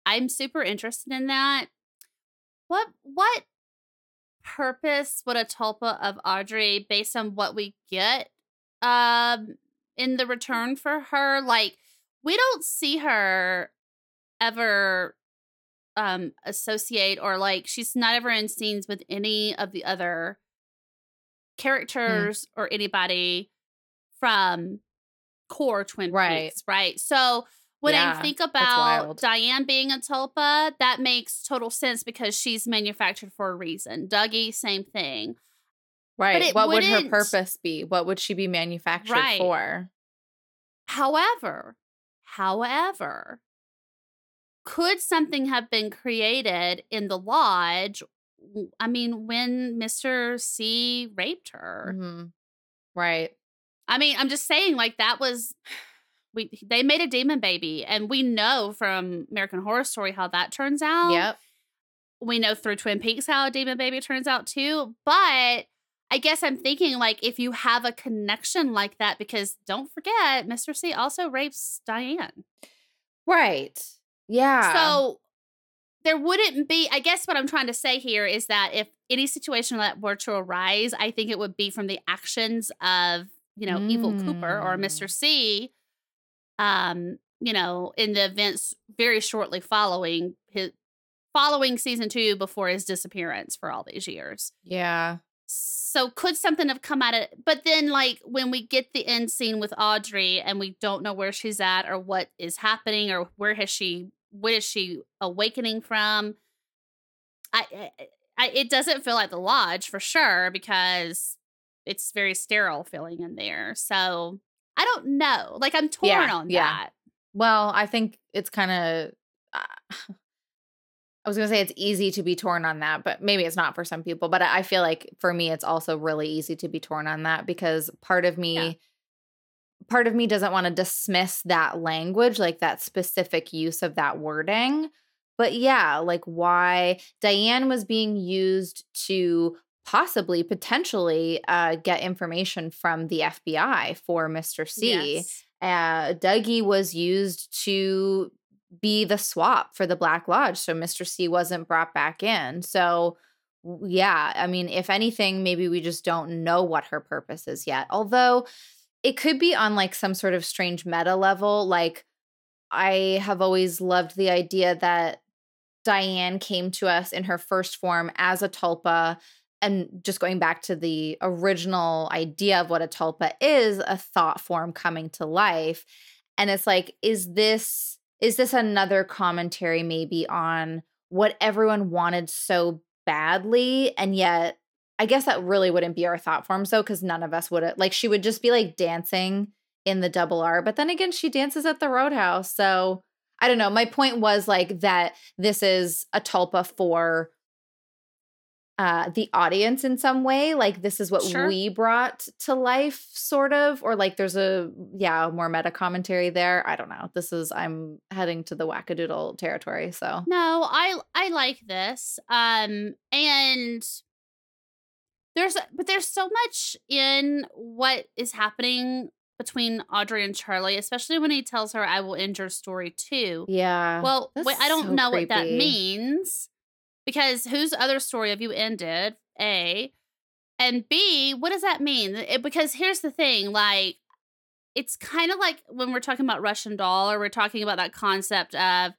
[SPEAKER 4] I'm super interested in that, what what purpose would a tulpa of Audrey based on what we get um in the return for her? Like we don't see her ever um associate or like she's not ever in scenes with any of the other characters or anybody from core Twin
[SPEAKER 3] Right.
[SPEAKER 4] Peaks, right? So when
[SPEAKER 3] Yeah,
[SPEAKER 4] I think about Diane being a tulpa, that makes total sense because she's manufactured for a reason. Dougie, same thing.
[SPEAKER 3] right. what would her purpose be? What would she be manufactured
[SPEAKER 4] Right.
[SPEAKER 3] for?
[SPEAKER 4] However, however, could something have been created in the lodge? I mean, when Mr. C raped her.
[SPEAKER 3] Mhm. Right.
[SPEAKER 4] I mean, I'm just saying, like that was we they made a demon baby, and we know from American Horror Story how that turns out.
[SPEAKER 3] Yep.
[SPEAKER 4] We know through Twin Peaks how a demon baby turns out too. But I guess I'm thinking like if you have a connection like that, because don't forget, Mr. C also rapes Diane.
[SPEAKER 3] Right. Yeah.
[SPEAKER 4] So there wouldn't be, I guess what I'm trying to say here is that if any situation that were to arise, I think it would be from the actions of, you know, Evil Cooper or
[SPEAKER 3] Mm.
[SPEAKER 4] Mr. C, um, you know, in the events very shortly following his following season two before his disappearance for all these years.
[SPEAKER 3] yeah.
[SPEAKER 4] So could something have come out of it? But then, like when we get the end scene with Audrey and we don't know where she's at or what is happening or where has she, what is she awakening from? I, I, I it doesn't feel like the lodge for sure because it's very sterile feeling in there. So I don't know. Like I'm torn
[SPEAKER 3] Yeah,
[SPEAKER 4] on
[SPEAKER 3] yeah.
[SPEAKER 4] that.
[SPEAKER 3] Well, I think it's kind of. Uh, I was gonna say it's easy to be torn on that, but maybe it's not for some people. But I feel like for me, it's also really easy to be torn on that because part of me,
[SPEAKER 4] Yeah.
[SPEAKER 3] part of me doesn't want to dismiss that language, like that specific use of that wording. But yeah, like why Diane was being used to possibly, potentially uh, get information from the FBI for Mr. C
[SPEAKER 4] Yes.
[SPEAKER 3] uh, Dougie was used to be the swap for the Black Lodge. So Mr. C wasn't brought back in. So, yeah, I mean, if anything, maybe we just don't know what her purpose is yet. Although it could be on like some sort of strange meta level. Like, I have always loved the idea that Diane came to us in her first form as a tulpa. And just going back to the original idea of what a tulpa is, a thought form coming to life. And it's like, is this is this another commentary maybe on what everyone wanted so badly? And yet, I guess that really wouldn't be our thought form though, because none of us would like she would just be like dancing in the double R. But then again, she dances at the roadhouse. So I don't know. My point was like that this is a tulpa for uh the audience in some way like this is what
[SPEAKER 4] Sure.
[SPEAKER 3] we brought to life sort of or like there's a yeah more meta commentary there i don't know this is i'm heading to the wackadoodle territory so
[SPEAKER 4] No, I I like this. Um and there's but there's so much in what is happening between Audrey and Charlie, especially when he tells her I will end your story too.
[SPEAKER 3] yeah
[SPEAKER 4] Well, wait, I don't
[SPEAKER 3] so
[SPEAKER 4] know what that means because whose other story have you ended? A. And B, what does that mean? It- because here's the thing like, it's kind of like when we're talking about Russian doll or we're talking about that concept of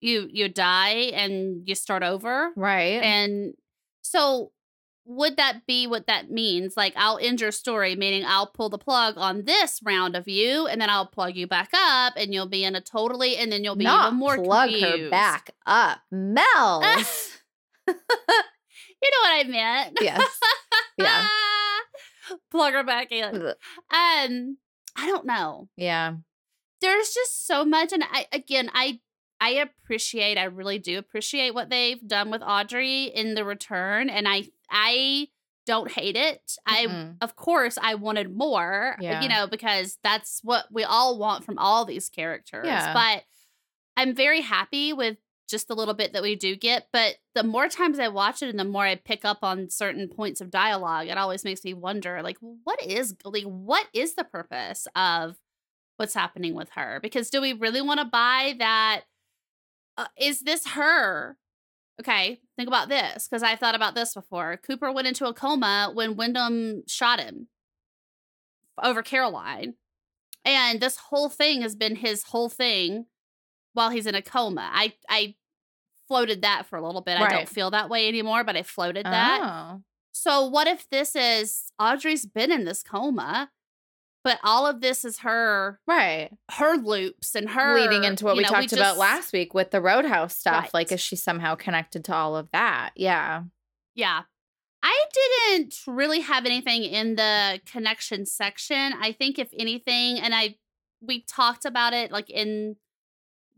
[SPEAKER 4] you you die and you start over.
[SPEAKER 3] right
[SPEAKER 4] And so would that be what that means? Like I'll end your story, meaning I'll pull the plug on this round of you, and then I'll plug you back up, and you'll be in a totally, and then you'll be
[SPEAKER 3] not
[SPEAKER 4] even more
[SPEAKER 3] plug her back up mel
[SPEAKER 4] You know what I meant?
[SPEAKER 3] yes yeah
[SPEAKER 4] plug her back in. Um, I don't know.
[SPEAKER 3] yeah
[SPEAKER 4] There's just so much, and I again, I I appreciate, I really do appreciate what they've done with Audrey in the return, and I I don't hate it. I
[SPEAKER 3] Mm-mm.
[SPEAKER 4] of course I wanted more,
[SPEAKER 3] Yeah.
[SPEAKER 4] you know, because that's what we all want from all these characters.
[SPEAKER 3] Yeah.
[SPEAKER 4] But I'm very happy with just the little bit that we do get. But the more times I watch it and the more I pick up on certain points of dialogue, it always makes me wonder, like, what is like what is the purpose of what's happening with her? Because do we really want to buy that? Uh, is this her? Okay, think about this because I've thought about this before. Cooper went into a coma when Windom shot him over Caroline. And this whole thing has been his whole thing while he's in a coma. I I floated that for a little bit. I don't feel that way anymore, but I floated that.
[SPEAKER 3] oh
[SPEAKER 4] So what if this is Audrey's been in this coma, but all of this is her
[SPEAKER 3] right
[SPEAKER 4] her loops and her
[SPEAKER 3] leading into what we
[SPEAKER 4] know,
[SPEAKER 3] talked about
[SPEAKER 4] just-
[SPEAKER 3] last week with the roadhouse stuff
[SPEAKER 4] Right.
[SPEAKER 3] like is she somehow connected to all of that yeah
[SPEAKER 4] Yeah. I didn't really have anything in the connection section. I think if anything, and I we talked about it like in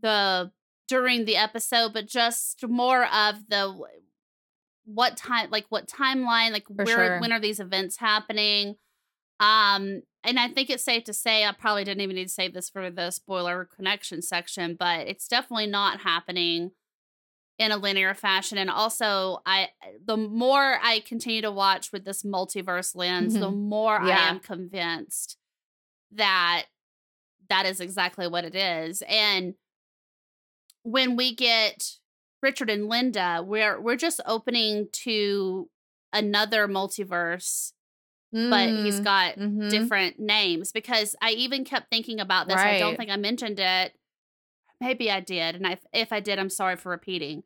[SPEAKER 4] the during the episode, but just more of the what time like what timeline, like
[SPEAKER 3] For
[SPEAKER 4] where
[SPEAKER 3] sure.
[SPEAKER 4] when are these events happening? Um and I think it's safe to say I probably didn't even need to save this for the spoiler connection section, but it's definitely not happening in a linear fashion and also i the more i continue to watch with this multiverse lens the mm-hmm. more i am convinced that that is exactly what it is and when we get richard and linda we're we're just opening to another multiverse but he's got
[SPEAKER 3] mhm.
[SPEAKER 4] different names because I even kept thinking about this. I don't think I mentioned it. Maybe I did, and I, if I did, I'm sorry for repeating.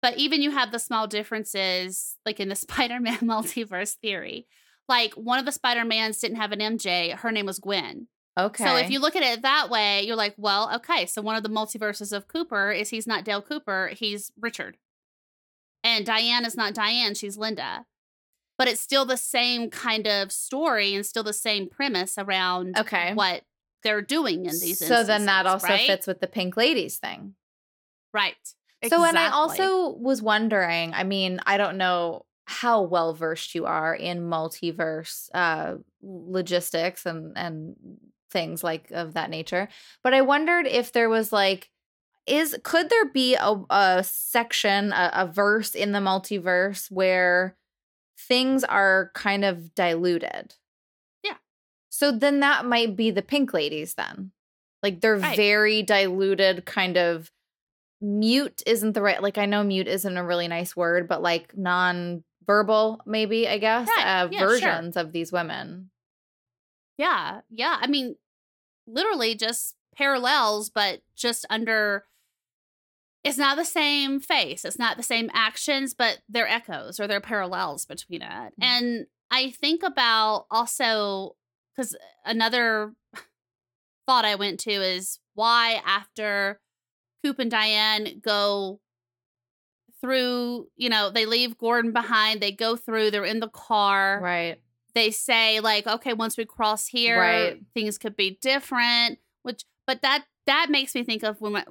[SPEAKER 4] But even you have the small differences, like in the Spider-Man multiverse theory. Like one of the Spider-Mans didn't have an MJ; her name was Gwen.
[SPEAKER 3] okay
[SPEAKER 4] So if you look at it that way, you're like, well, okay. So one of the multiverses of Cooper is he's not Dale Cooper; he's Richard. And Diane is not Diane; she's Linda. But it's still the same kind of story and still the same premise around
[SPEAKER 3] Okay.
[SPEAKER 4] what they're doing in these.
[SPEAKER 3] so then that also
[SPEAKER 4] right?
[SPEAKER 3] fits with the pink ladies thing
[SPEAKER 4] right.
[SPEAKER 3] So, and I also was wondering, I mean, I don't know how well versed you are in multiverse uh logistics and and things like of that nature, but I wondered if there was like is could there be a, a section a, a verse in the multiverse where things are kind of diluted
[SPEAKER 4] Yeah.
[SPEAKER 3] so then that might be the pink ladies then like they're
[SPEAKER 4] Right.
[SPEAKER 3] very diluted kind of mute isn't the right like i know mute isn't a really nice word but like non-verbal maybe i guess
[SPEAKER 4] Right.
[SPEAKER 3] uh,
[SPEAKER 4] Yeah, sure.
[SPEAKER 3] versions of these women
[SPEAKER 4] Yeah, yeah. I mean, literally just parallels, but just under. It's not the same face. It's not the same actions, but they're echoes or they're parallels between it. Mm. And I think about also because another thought I went to is why after Coop and Diane go through, you know, they leave Gordon behind, they go through, they're in the car
[SPEAKER 3] right
[SPEAKER 4] they say like okay once we cross here
[SPEAKER 3] Right.
[SPEAKER 4] things could be different which but that that makes me think of when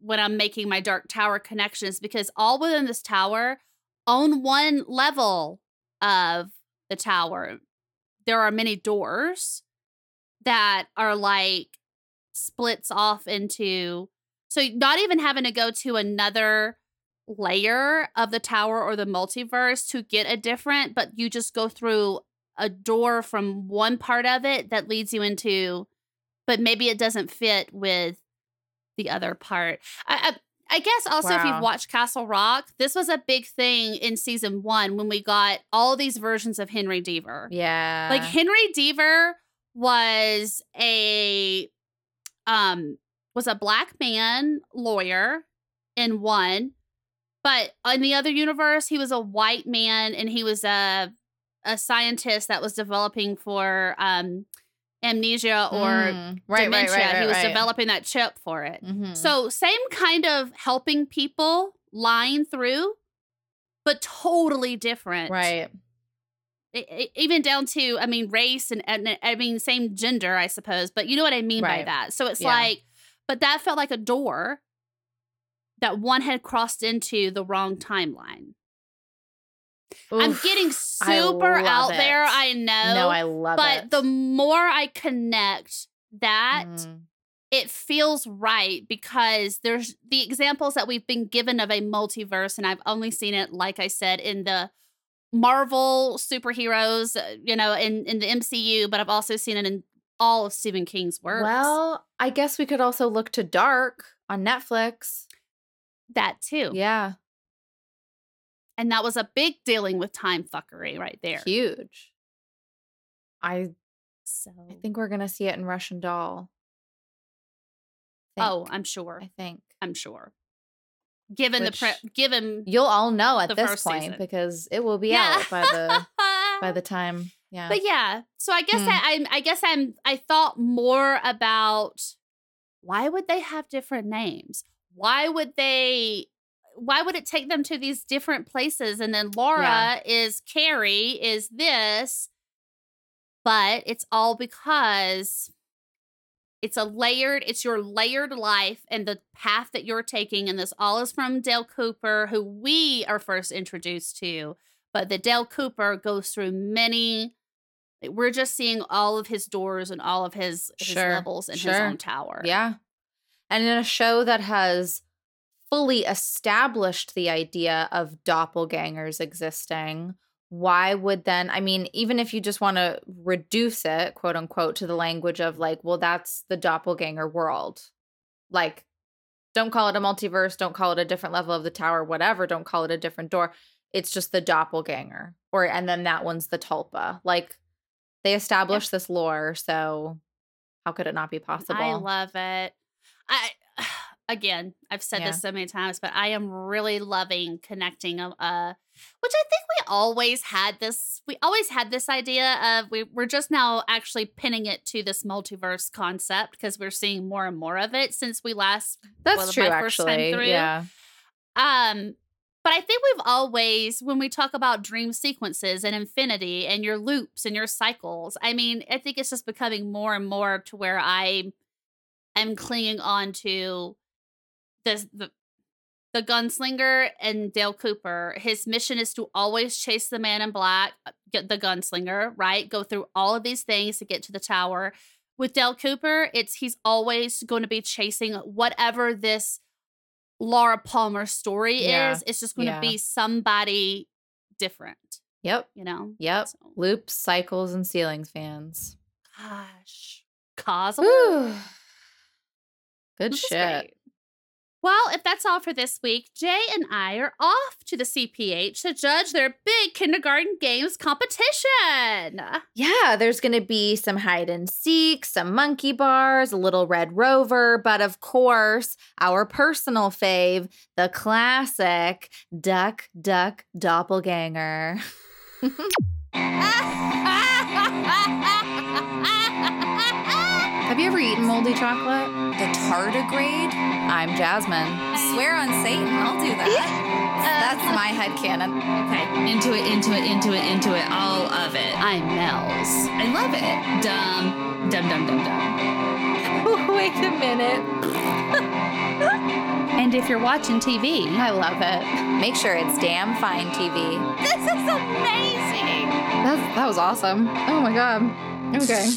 [SPEAKER 4] when i'm making my dark tower connections because all within this tower on one level of the tower there are many doors that are like splits off into so not even having to go to another layer of the tower or the multiverse to get a different but you just go through a door from one part of it that leads you into but maybe it doesn't fit with the other part. I i, I guess also if you've watched castle rock this was a big thing in season one when we got all these versions of henry deaver.
[SPEAKER 3] Yeah.
[SPEAKER 4] Like Henry Deaver was a um was a black man lawyer in one, but in the other universe he was a white man and he was a a scientist that was developing for um amnesia or
[SPEAKER 3] Mm, right,
[SPEAKER 4] dementia.
[SPEAKER 3] right, right,
[SPEAKER 4] he was developing that chip for it.
[SPEAKER 3] Mhm.
[SPEAKER 4] So same kind of helping people line through, but totally different
[SPEAKER 3] right
[SPEAKER 4] e- e- even down to i mean race and, and i mean same gender i suppose but you know what i mean by that so it's
[SPEAKER 3] Yeah.
[SPEAKER 4] like but that felt like a door that one had crossed into the wrong timeline i'm getting super out
[SPEAKER 3] it.
[SPEAKER 4] there i know
[SPEAKER 3] no i love
[SPEAKER 4] but
[SPEAKER 3] it
[SPEAKER 4] the more i connect that
[SPEAKER 3] Mm.
[SPEAKER 4] it feels right because there's the examples that we've been given of a multiverse, and I've only seen it, like I said, in the Marvel superheroes, uh, you know, in in the MCU, but I've also seen it in all of Stephen King's works.
[SPEAKER 3] Well, I guess we could also look to Dark on Netflix.
[SPEAKER 4] that too,
[SPEAKER 3] Yeah,
[SPEAKER 4] and that was a big dealing with time fuckery right there.
[SPEAKER 3] huge. I
[SPEAKER 4] So,
[SPEAKER 3] I think we're gonna see it in Russian Doll. Think.
[SPEAKER 4] oh, I'm sure,
[SPEAKER 3] I think
[SPEAKER 4] I'm sure. Given
[SPEAKER 3] Which-
[SPEAKER 4] the pre- given
[SPEAKER 3] you'll all know at this point
[SPEAKER 4] season.
[SPEAKER 3] because it will be out by the by the time. Yeah,
[SPEAKER 4] But yeah, so I guess
[SPEAKER 3] Hmm.
[SPEAKER 4] I, I'm. I guess I'm. I thought more about why would they have different names? Why would they? Why would it take them to these different places? And then Laura
[SPEAKER 3] Yeah.
[SPEAKER 4] is Carrie is this, but it's all because it's a layered. It's your layered life and the path that you're taking, and this all is from Dale Cooper, who we are first introduced to but the Dale Cooper goes through many. We're just seeing all of his doors and all of his, his
[SPEAKER 3] Sure,
[SPEAKER 4] levels in his own tower.
[SPEAKER 3] Yeah. And in a show that has fully established the idea of doppelgangers existing, why would then, I mean, even if you just want to reduce it, quote unquote, to the language of like, well, that's the doppelganger world. Like, don't call it a multiverse, don't call it a different level of the tower, whatever, don't call it a different door. It's just the doppelganger. Or, and then that one's the tulpa. Like, they established this lore, so how could it not be possible?
[SPEAKER 4] I love it. I again, I've said
[SPEAKER 3] Yeah.
[SPEAKER 4] this so many times, but I am really loving connecting. Uh, which I think we always had this. We always had this idea of we we're just now actually pinning it to this multiverse concept because we're seeing more and more of it since we last
[SPEAKER 3] That's
[SPEAKER 4] well,
[SPEAKER 3] true,
[SPEAKER 4] my first time
[SPEAKER 3] actually.
[SPEAKER 4] through.
[SPEAKER 3] Yeah.
[SPEAKER 4] Um, but I think we've always, when we talk about dream sequences and infinity and your loops and your cycles, I mean, I think it's just becoming more and more to where I am clinging on to the the gunslinger and Dale Cooper, his mission is to always chase the man in black, uh, get the gunslinger, right? Go through all of these things to get to the tower. With Dale Cooper, it's he's always going to be chasing whatever this Laura Palmer story
[SPEAKER 3] Yeah.
[SPEAKER 4] is. It's just going to be somebody different,
[SPEAKER 3] Yep.
[SPEAKER 4] you know?
[SPEAKER 3] Yep.
[SPEAKER 4] So,
[SPEAKER 3] Loops, cycles, and ceilings fans.
[SPEAKER 4] gosh. Cosmo.
[SPEAKER 3] Good shit.
[SPEAKER 4] great. Well, if that's all for this week, Jay and I are off to the CPH to judge their big kindergarten games competition.
[SPEAKER 3] Yeah, there's going to be some hide and seek, some monkey bars, a little red rover, but of course, our personal fave, the classic duck, duck, doppelganger. Have you ever eaten moldy chocolate?
[SPEAKER 7] The tardigrade?
[SPEAKER 3] I'm Jasmine.
[SPEAKER 7] Swear on Satan, I'll do that.
[SPEAKER 3] Uh, That's my headcanon.
[SPEAKER 8] Okay, into it, into it, into it, into it, all of it.
[SPEAKER 4] I'm Mel's.
[SPEAKER 8] I love it. Dumb, dumb, dumb, dumb, dumb.
[SPEAKER 3] Wait a minute.
[SPEAKER 4] And if you're watching TV,
[SPEAKER 3] I love it. Make sure it's damn fine TV.
[SPEAKER 4] this is amazing.
[SPEAKER 3] That's, that was awesome. Oh my God. Okay.